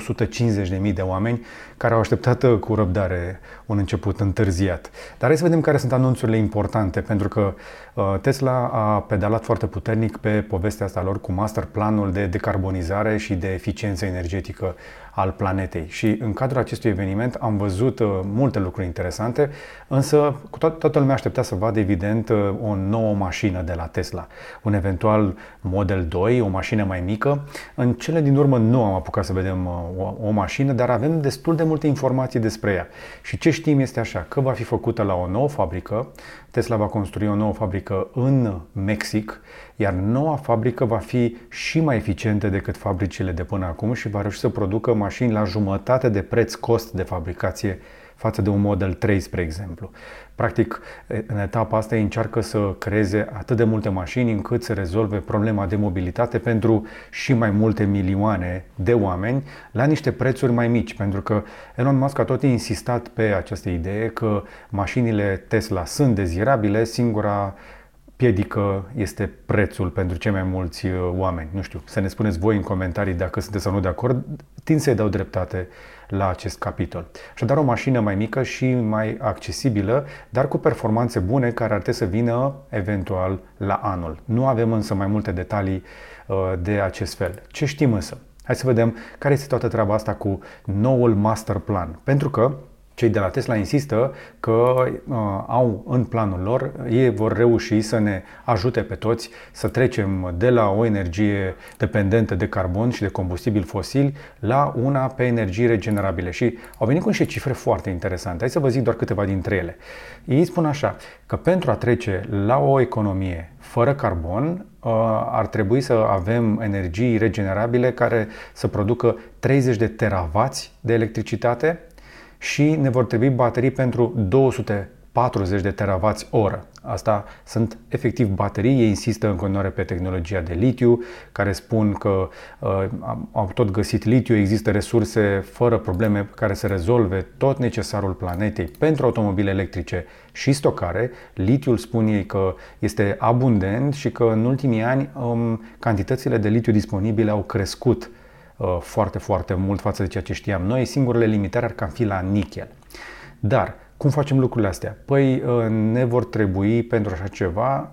150.000 de oameni care au așteptat uh, cu răbdare un început întârziat. Dar hai să vedem care sunt anunțurile importante, pentru că uh, Tesla a pedalat foarte puternic pe povestea asta lor cu master planul de decarbonizare și de eficiență energetică al planetei. Și în cadrul acestui eveniment am văzut uh, multe lucruri interesante, însă cu to- toată lumea aștepta să vadă evident uh, o nouă mașină de la Tesla, un eventual Model 2 2, o mașină mai mică. În cele din urmă nu am apucat să vedem o, o mașină, dar avem destul de multe informații despre ea. Și ce știm este așa, că va fi făcută la o nouă fabrică, Tesla va construi o nouă fabrică în Mexic, iar noua fabrică va fi și mai eficientă decât fabricile de până acum și va reuși să producă mașini la jumătate de preț cost de fabricație față de un Model 3, spre exemplu. Practic, în etapa asta încearcă să creeze atât de multe mașini încât să rezolve problema de mobilitate pentru și mai multe milioane de oameni la niște prețuri mai mici, pentru că Elon Musk a tot insistat pe această idee că mașinile Tesla sunt dezirabile, singura piedică este prețul pentru cei mai mulți uh, oameni. Nu știu, să ne spuneți voi în comentarii dacă sunteți sau nu de acord, tind să-i dau dreptate la acest capitol. Așadar, o mașină mai mică și mai accesibilă, dar cu performanțe bune care ar trebui să vină eventual la anul. Nu avem însă mai multe detalii uh, de acest fel. Ce știm însă? Hai să vedem care este toată treaba asta cu noul master plan. Pentru că cei de la Tesla insistă că uh, au în planul lor, ei vor reuși să ne ajute pe toți să trecem de la o energie dependentă de carbon și de combustibili fosili la una pe energii regenerabile. Și au venit cu niște cifre foarte interesante. Hai să vă zic doar câteva dintre ele. Ei spun așa, că pentru a trece la o economie fără carbon, uh, ar trebui să avem energii regenerabile care să producă 30 de teravați de electricitate și ne vor trebui baterii pentru 240 de teravați oră. Asta sunt efectiv baterii, ei insistă în continuare pe tehnologia de litiu, care spun că uh, au tot găsit litiu, există resurse fără probleme care să rezolve tot necesarul planetei pentru automobile electrice și stocare. Litiul spun ei că este abundent și că în ultimii ani um, cantitățile de litiu disponibile au crescut Uh, foarte, foarte mult față de ceea ce știam noi. Singurele limitări ar cam fi la nichel. Dar, cum facem lucrurile astea? Păi uh, ne vor trebui pentru așa ceva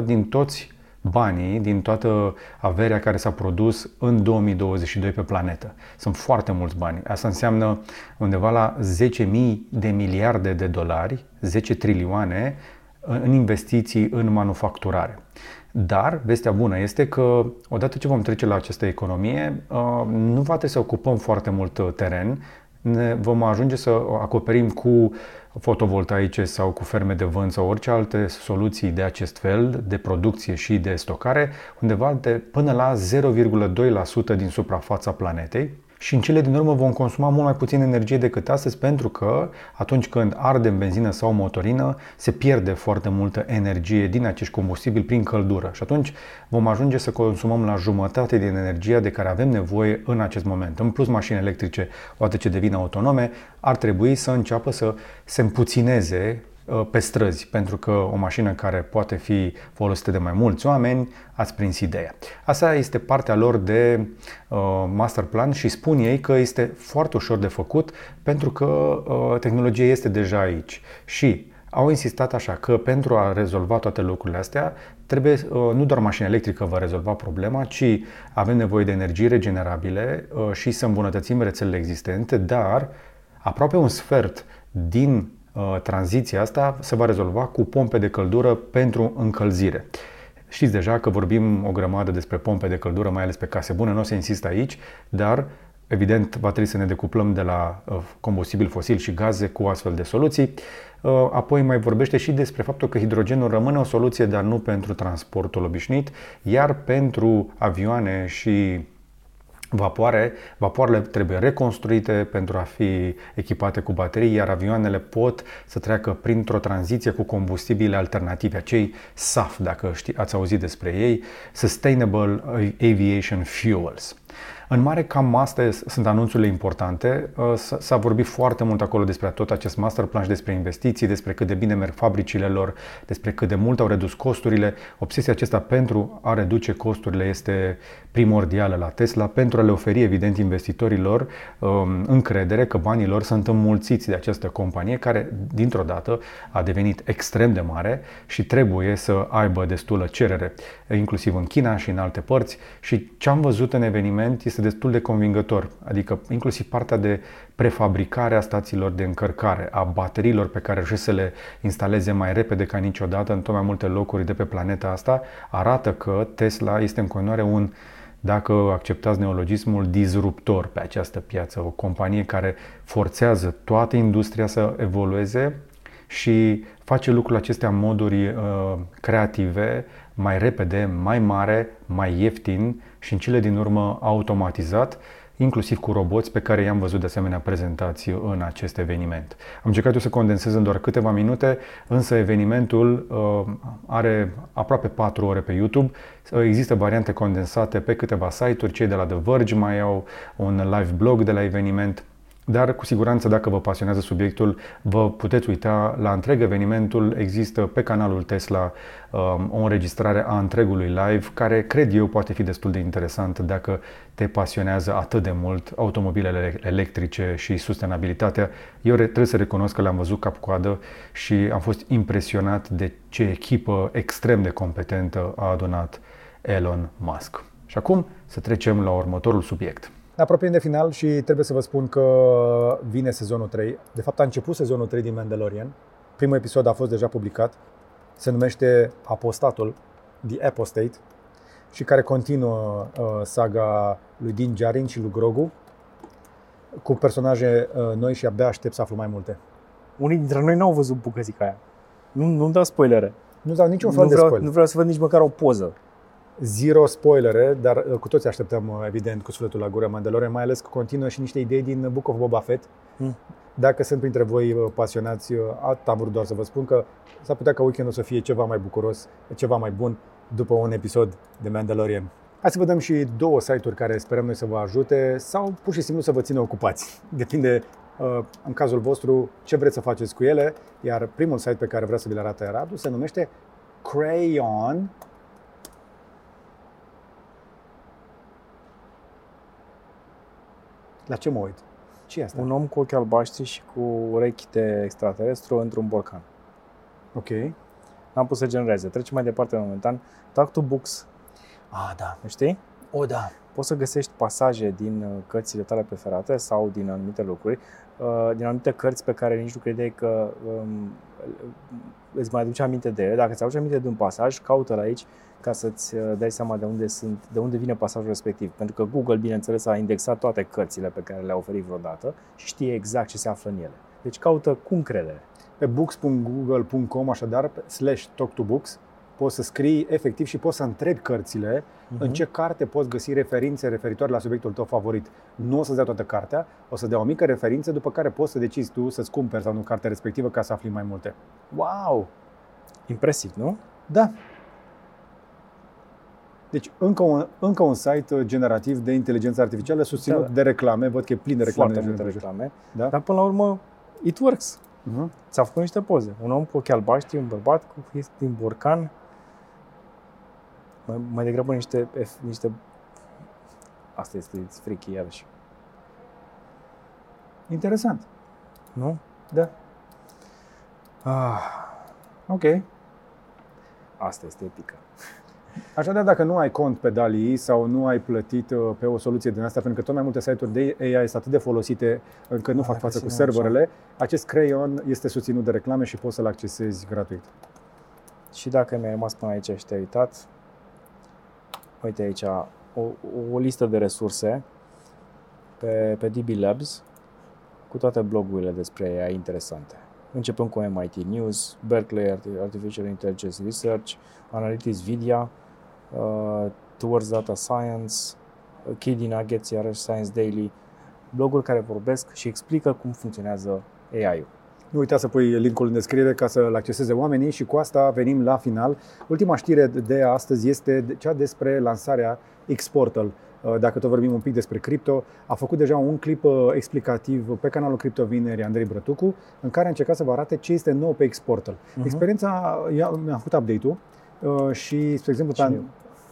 10% din toți banii, din toată averea care s-a produs în 2022 pe planetă. Sunt foarte mulți bani. Asta înseamnă undeva la 10.000 de miliarde de dolari, 10 trilioane în investiții în manufacturare. Dar vestea bună este că odată ce vom trece la această economie, uh, nu va trebui să ocupăm foarte mult uh, teren, ne vom ajunge să acoperim cu fotovoltaice sau cu ferme de vânt sau orice alte soluții de acest fel, de producție și de stocare, undeva de până la 0,2% din suprafața planetei, și în cele din urmă vom consuma mult mai puțin energie decât astăzi pentru că atunci când ardem benzină sau motorină se pierde foarte multă energie din acești combustibili prin căldură și atunci vom ajunge să consumăm la jumătate din energia de care avem nevoie în acest moment. În plus, mașini electrice, odată ce devin autonome, ar trebui să înceapă să se împuțineze Uh, pe străzi, pentru că o mașină care poate fi folosită de mai mulți oameni, ați prins ideea. Asta este partea lor de uh, master plan și spun ei că este foarte ușor de făcut pentru că uh, tehnologia este deja aici. Și au insistat așa că pentru a rezolva toate lucrurile astea, trebuie uh, nu doar mașina electrică va rezolva problema, ci avem nevoie de energii regenerabile uh, și să îmbunătățim rețelele existente, dar aproape un sfert din Uh, tranziția asta se va rezolva cu pompe de căldură pentru încălzire. Știți deja că vorbim o grămadă despre pompe de căldură, mai ales pe case bune, nu o să insist aici, dar evident va trebui să ne decuplăm de la uh, combustibil fosil și gaze cu astfel de soluții. Uh, apoi mai vorbește și despre faptul că hidrogenul rămâne o soluție, dar nu pentru transportul obișnuit, iar pentru avioane și vapoare, vapoarele trebuie reconstruite pentru a fi echipate cu baterii, iar avioanele pot să treacă printr-o tranziție cu combustibile alternative, acei SAF, dacă știi, ați auzit despre ei, Sustainable Aviation Fuels. În mare, cam astea sunt anunțurile importante. Uh, s-a vorbit foarte mult acolo despre tot acest master plan și despre investiții, despre cât de bine merg fabricile lor, despre cât de mult au redus costurile. Obsesia acesta pentru a reduce costurile este primordială la Tesla, pentru a le oferi, evident, investitorilor um, încredere că banii lor sunt înmulțiți de această companie care, dintr-o dată, a devenit extrem de mare și trebuie să aibă destulă cerere, inclusiv în China și în alte părți. Și ce am văzut în eveniment este destul de convingător, adică inclusiv partea de prefabricare a stațiilor de încărcare, a bateriilor pe care reușesc să le instaleze mai repede ca niciodată în tot mai multe locuri de pe planeta asta, arată că Tesla este în continuare un dacă acceptați neologismul, disruptor pe această piață, o companie care forțează toată industria să evolueze și face lucrurile acestea în moduri uh, creative, mai repede, mai mare, mai ieftin și în cele din urmă automatizat, inclusiv cu roboți pe care i-am văzut de asemenea prezentați în acest eveniment. Am încercat eu să condensez în doar câteva minute, însă evenimentul uh, are aproape 4 ore pe YouTube. Uh, există variante condensate pe câteva site-uri, cei de la The Verge mai au un live blog de la eveniment dar cu siguranță dacă vă pasionează subiectul, vă puteți uita la întreg evenimentul. Există pe canalul Tesla um, o înregistrare a întregului live, care cred eu poate fi destul de interesant dacă te pasionează atât de mult automobilele electrice și sustenabilitatea. Eu trebuie să recunosc că le-am văzut cap-coadă și am fost impresionat de ce echipă extrem de competentă a adunat Elon Musk. Și acum să trecem la următorul subiect. Ne apropiem de final și trebuie să vă spun că vine sezonul 3. De fapt a început sezonul 3 din Mandalorian. Primul episod a fost deja publicat. Se numește Apostatul, The Apostate și care continuă uh, saga lui Din Djarin și lui Grogu cu personaje uh, noi și abia aștept să aflu mai multe. Unii dintre noi n-au văzut bucățica aia. Nu, nu-mi dau spoilere. Nu dau niciun fel nu vreau, de spoiler. Nu vreau să văd nici măcar o poză. Zero spoilere, dar uh, cu toți așteptăm, uh, evident, cu sufletul la gură Mandalorian, mai ales că continuă și niște idei din Book of Boba Fett. Hmm. Dacă sunt printre voi uh, pasionați, atât am vrut doar să vă spun că s-ar putea ca weekendul să fie ceva mai bucuros, ceva mai bun după un episod de Mandalorian. Hai să vă dăm și două site-uri care sperăm noi să vă ajute sau pur și simplu să vă țină ocupați. Depinde în cazul vostru ce vreți să faceți cu ele, iar primul site pe care vreau să vi-l arate Radu se numește Crayon La ce mă uit? ce asta? Un om cu ochi albaștri și cu urechi de extraterestru într-un borcan. Ok. N-am pus să genereze. Trecem mai departe momentan. Talk to Books. Ah, da. Știi? O, da. Poți să găsești pasaje din uh, cărțile tale preferate sau din anumite lucruri, uh, din anumite cărți pe care nici nu credeai că um, îți mai aduce aminte de ele. Dacă îți aduce aminte de un pasaj, caută-l aici ca să-ți uh, dai seama de unde, sunt, de unde vine pasajul respectiv. Pentru că Google, bineînțeles, a indexat toate cărțile pe care le-a oferit vreodată și știe exact ce se află în ele. Deci caută cu încredere. Pe books.google.com, așadar, slash talk to books, poți să scrii efectiv și poți să întrebi cărțile uh-huh. în ce carte poți găsi referințe referitoare la subiectul tău favorit. Nu o să-ți dea toată cartea, o să dea o mică referință, după care poți să decizi tu să-ți cumperi sau nu cartea respectivă ca să afli mai multe. Wow! Impresiv, nu? Da. Deci încă un, încă un site generativ de inteligență artificială susținut da. de reclame. Văd că e plin de reclame. Foarte multe reclame. Da? Dar până la urmă, it works. Uh-huh. Ți-a făcut niște poze. Un om cu ochi albaștri, un bărbat cu din borcan. Mai, mai degrabă niște, niște... Asta este freaky iarăși. Interesant. Nu? Da. Ah. Ok. Asta este epică. Așadar, dacă nu ai cont pe DALI sau nu ai plătit uh, pe o soluție din asta, pentru că tot mai multe site-uri de AI sunt atât de folosite încât nu fac față cu serverele, așa. acest crayon este susținut de reclame și poți să-l accesezi gratuit. Și dacă mi-ai rămas până aici și te-ai uitat, uite aici o, o listă de resurse pe, pe DB Labs cu toate blogurile despre AI interesante. Începând cu MIT News, Berkeley Artificial Intelligence Research, Analytics Vidia, uh, Towards Data Science, uh, KD Nuggets, iarăși Science Daily, bloguri care vorbesc și explică cum funcționează AI-ul. Nu uita să pui linkul în descriere ca să-l acceseze oamenii și cu asta venim la final. Ultima știre de astăzi este cea despre lansarea X-Portal. Uh, dacă tot vorbim un pic despre cripto, a făcut deja un clip uh, explicativ pe canalul Crypto Vineri Andrei Brătucu, în care a încercat să vă arate ce este nou pe X-Portal. Uh-huh. Experiența, mi-a făcut update-ul Uh, și, spre exemplu, pe,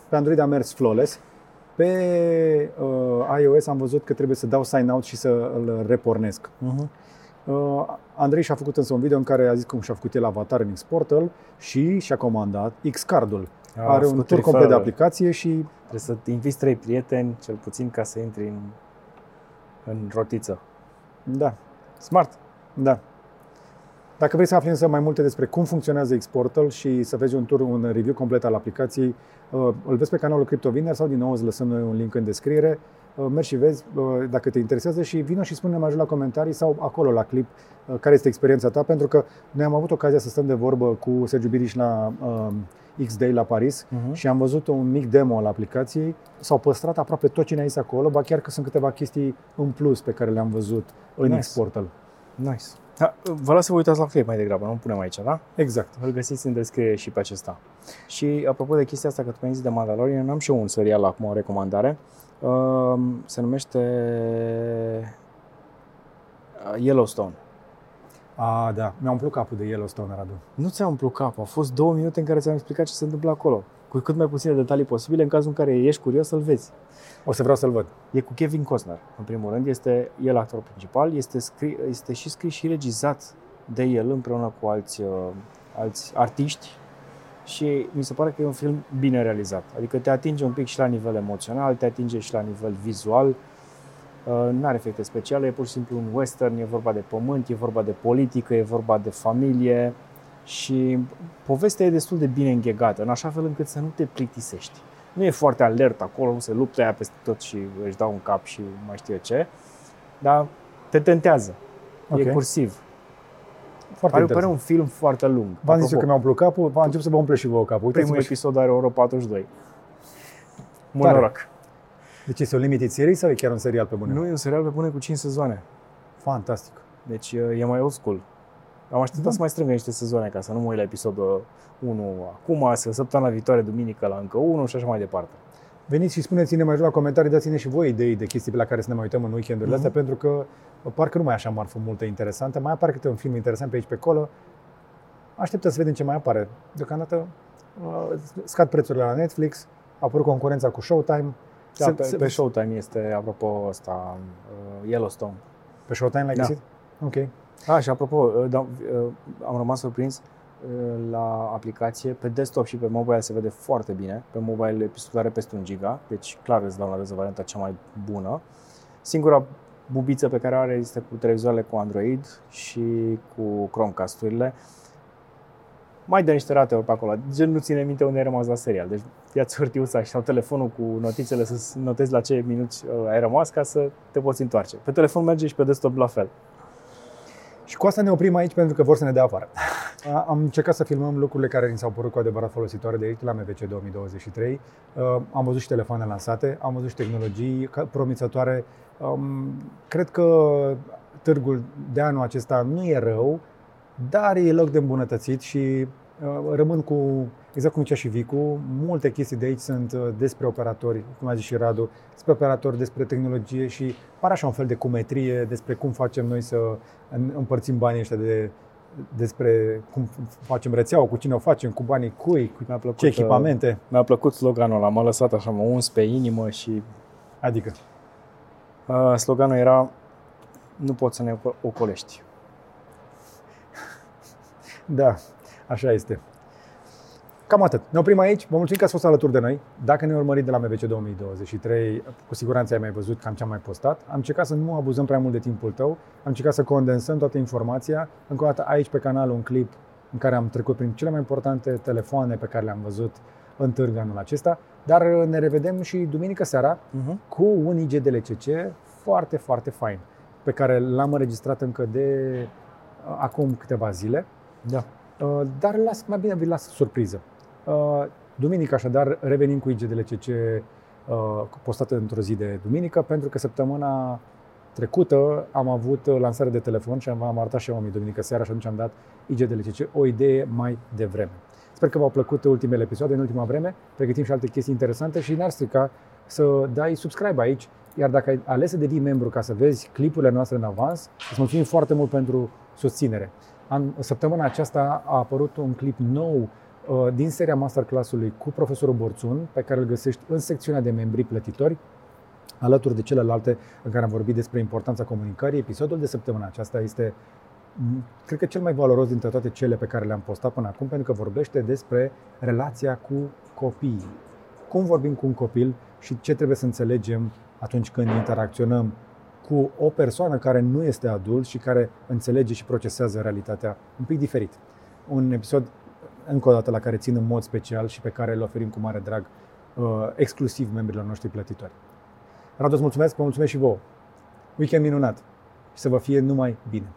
pe Android a mers flawless. Pe uh, iOS am văzut că trebuie să dau sign out și să îl repornesc. Uh-huh. Uh, Andrei și-a făcut însă un video în care a zis cum și-a făcut el avatar în Xportal și și-a comandat Xcardul. A, Are un tur complet de aplicație și Trebuie să inviți trei prieteni, cel puțin, ca să intri în, în rotiță. Da, Smart! da. Dacă vrei să afli însă mai multe despre cum funcționează Xportal și să vezi un tur, un review complet al aplicației, uh, îl vezi pe canalul CryptoViner sau din nou îți lăsăm noi un link în descriere. Uh, Mergi și vezi uh, dacă te interesează și vină și spune mai jos la comentarii sau acolo la clip uh, care este experiența ta, pentru că noi am avut ocazia să stăm de vorbă cu Sergiu Biriș la uh, X-Day la Paris Mhm. și am văzut un mic demo al aplicației. S-au păstrat aproape tot ce ne-a zis acolo, ba chiar că sunt câteva chestii în plus pe care le-am văzut în Nice. Xportal. Nice. Da, vă las să vă uitați la clip mai degrabă, nu punem aici, da? Exact. Îl găsiți în descriere și pe acesta. Și apropo de chestia asta, că tu mi-ai zis de Mandalorian, am și eu un serial acum, o recomandare. Um, Se numește uh, Yellowstone. A, da, mi-a umplut capul de Yellowstone, Radu. Nu ți-a umplut capul, au fost două minute în care ți-am explicat ce se întâmplă acolo. Cu cât mai puține detalii posibile, în cazul în care ești curios să-l vezi. O să vreau să-l văd. E cu Kevin Costner, în primul rând, este el actorul principal, este, scri, este și scris și regizat de el împreună cu alți, uh, alți artiști și mi se pare că e un film bine realizat. Adică te atinge un pic și la nivel emoțional, te atinge și la nivel vizual. Uh, nu are efecte speciale, e pur și simplu un western, e vorba de pământ, e vorba de politică, e vorba de familie și povestea e destul de bine înghegată, în așa fel încât să nu te plictisești. Nu e foarte alert acolo, nu se luptă aia peste tot și își dau un cap și mai știu eu ce, dar te tentează. Ok. E cursiv. Foarte Pare, pare interesant. un film foarte lung. V-am zis eu Apropo, că mi-a umplut capul, v-am început să vă umple și vouă capul. primul Uitați-vă și... episod are o oră 42. Mult Tare. noroc. Deci este o limited series sau e chiar un serial pe bune? Nu e un serial pe bune cu 5 sezoane. Fantastic. Deci uh, e mai old school. Am așteptat Da. să mai strângă niște sezoane ca să nu mă uit la episodul 1 acum, să săptămâna viitoare, duminică, la încă unul și așa mai departe. Veniți și spuneți-ne mai jos la comentarii, dați-ne și voi idei de chestii pe la care să ne mai uităm în weekendurile Mhm. astea, pentru că uh, parcă nu mai e așa marfă multă interesantă, mai apare câte un film interesant pe aici pe acolo. Așteptăm să vedem ce mai apare. Deocamdată uh, scad prețurile la Netflix, a apărut concurența cu Showtime. Da, Se- pe, se- pe Showtime este, apropo, ăsta, uh, Yellowstone. Pe Showtime l-ai Da. găsit? Ok. Ah, și apropo, uh, da, uh, am rămas surprins uh, la aplicație, pe desktop și pe mobile se vede foarte bine. Pe mobile episodul are peste 1 giga, deci clar îți downloadezi varianta cea mai bună. Singura bubiță pe care o are este cu televizoarele cu Android și cu Chromecast-urile. Mai dă niște rate pe acolo, gen nu ține minte unde ai rămas la serial. Deci ia-ți hârtiuța și sau telefonul cu notițele să notezi la ce minuți uh, ai rămas ca să te poți întoarce. Pe telefon merge și pe desktop la fel. Și cu asta ne oprim aici pentru că vor să ne dea afară. A- Am încercat să filmăm lucrurile care ni s-au părut cu adevărat folositoare de aici la MVC 2023. Uh, Am văzut și telefoane lansate, am văzut și tehnologii ca- promițătoare. Um, Cred că târgul de anul acesta nu e rău, dar e loc de îmbunătățit și uh, rămân cu, exact cum zicea și Vicu, multe chestii de aici sunt uh, despre operatori, cum a zis și Radu, despre operatori, despre tehnologie și pare așa un fel de cumetrie despre cum facem noi să în- împărțim banii ăștia de, despre cum facem rețeaua, cu cine o facem, cu banii cui, cu Mi-a plăcut, ce echipamente, Mi-a plăcut sloganul ăla, m-a lăsat așa, mă uns pe inimă și adică? Uh, sloganul era nu poți să ne oco- ocolești. Da, așa este. Cam atât. Ne oprim aici. Vă mulțumim că ați fost alături de noi. Dacă ne urmăriți de la MVC 2023, cu siguranță ai mai văzut cam ce am mai postat. Am încercat să nu abuzăm prea mult de timpul tău. Am încercat să condensăm toată informația. Încă o dată aici pe canal un clip în care am trecut prin cele mai importante telefoane pe care le-am văzut în târg anul acesta. Dar ne revedem și duminică seara Uh-huh. cu un IGDLCC foarte, foarte fain, pe care l-am înregistrat încă de uh, acum câteva zile. Da. Uh, dar las, mai bine vi las surpriză. Uh, duminică, așadar, revenim cu IGDLCC uh, postat într-o zi de duminică, pentru că săptămâna trecută am avut uh, lansare de telefon și am am arătat și eu oamenii duminică seara și atunci am dat IGDLCC o idee mai devreme. Sper că v-au plăcut ultimele episoade în ultima vreme, pregătim și alte chestii interesante și n-ar strica să dai subscribe aici, iar dacă ai ales să devii membru ca să vezi clipurile noastre în avans, îți mulțumim foarte mult pentru susținere. An, săptămâna aceasta a apărut un clip nou uh, din seria masterclass-ului cu profesorul Borțun, pe care îl găsești în secțiunea de membri plătitori, alături de celelalte în care am vorbit despre importanța comunicării. Episodul de săptămâna aceasta este, m, cred că, cel mai valoros dintre toate cele pe care le-am postat până acum, pentru că vorbește despre relația cu copiii. cum vorbim cu un copil și ce trebuie să înțelegem atunci când interacționăm cu o persoană care nu este adult și care înțelege și procesează realitatea un pic diferit. Un episod, încă o dată, la care țin în mod special și pe care îl oferim cu mare drag uh, exclusiv membrilor noștri plătitori. Radu, îți mulțumesc, vă mulțumesc și vouă. Weekend minunat și să vă fie numai bine!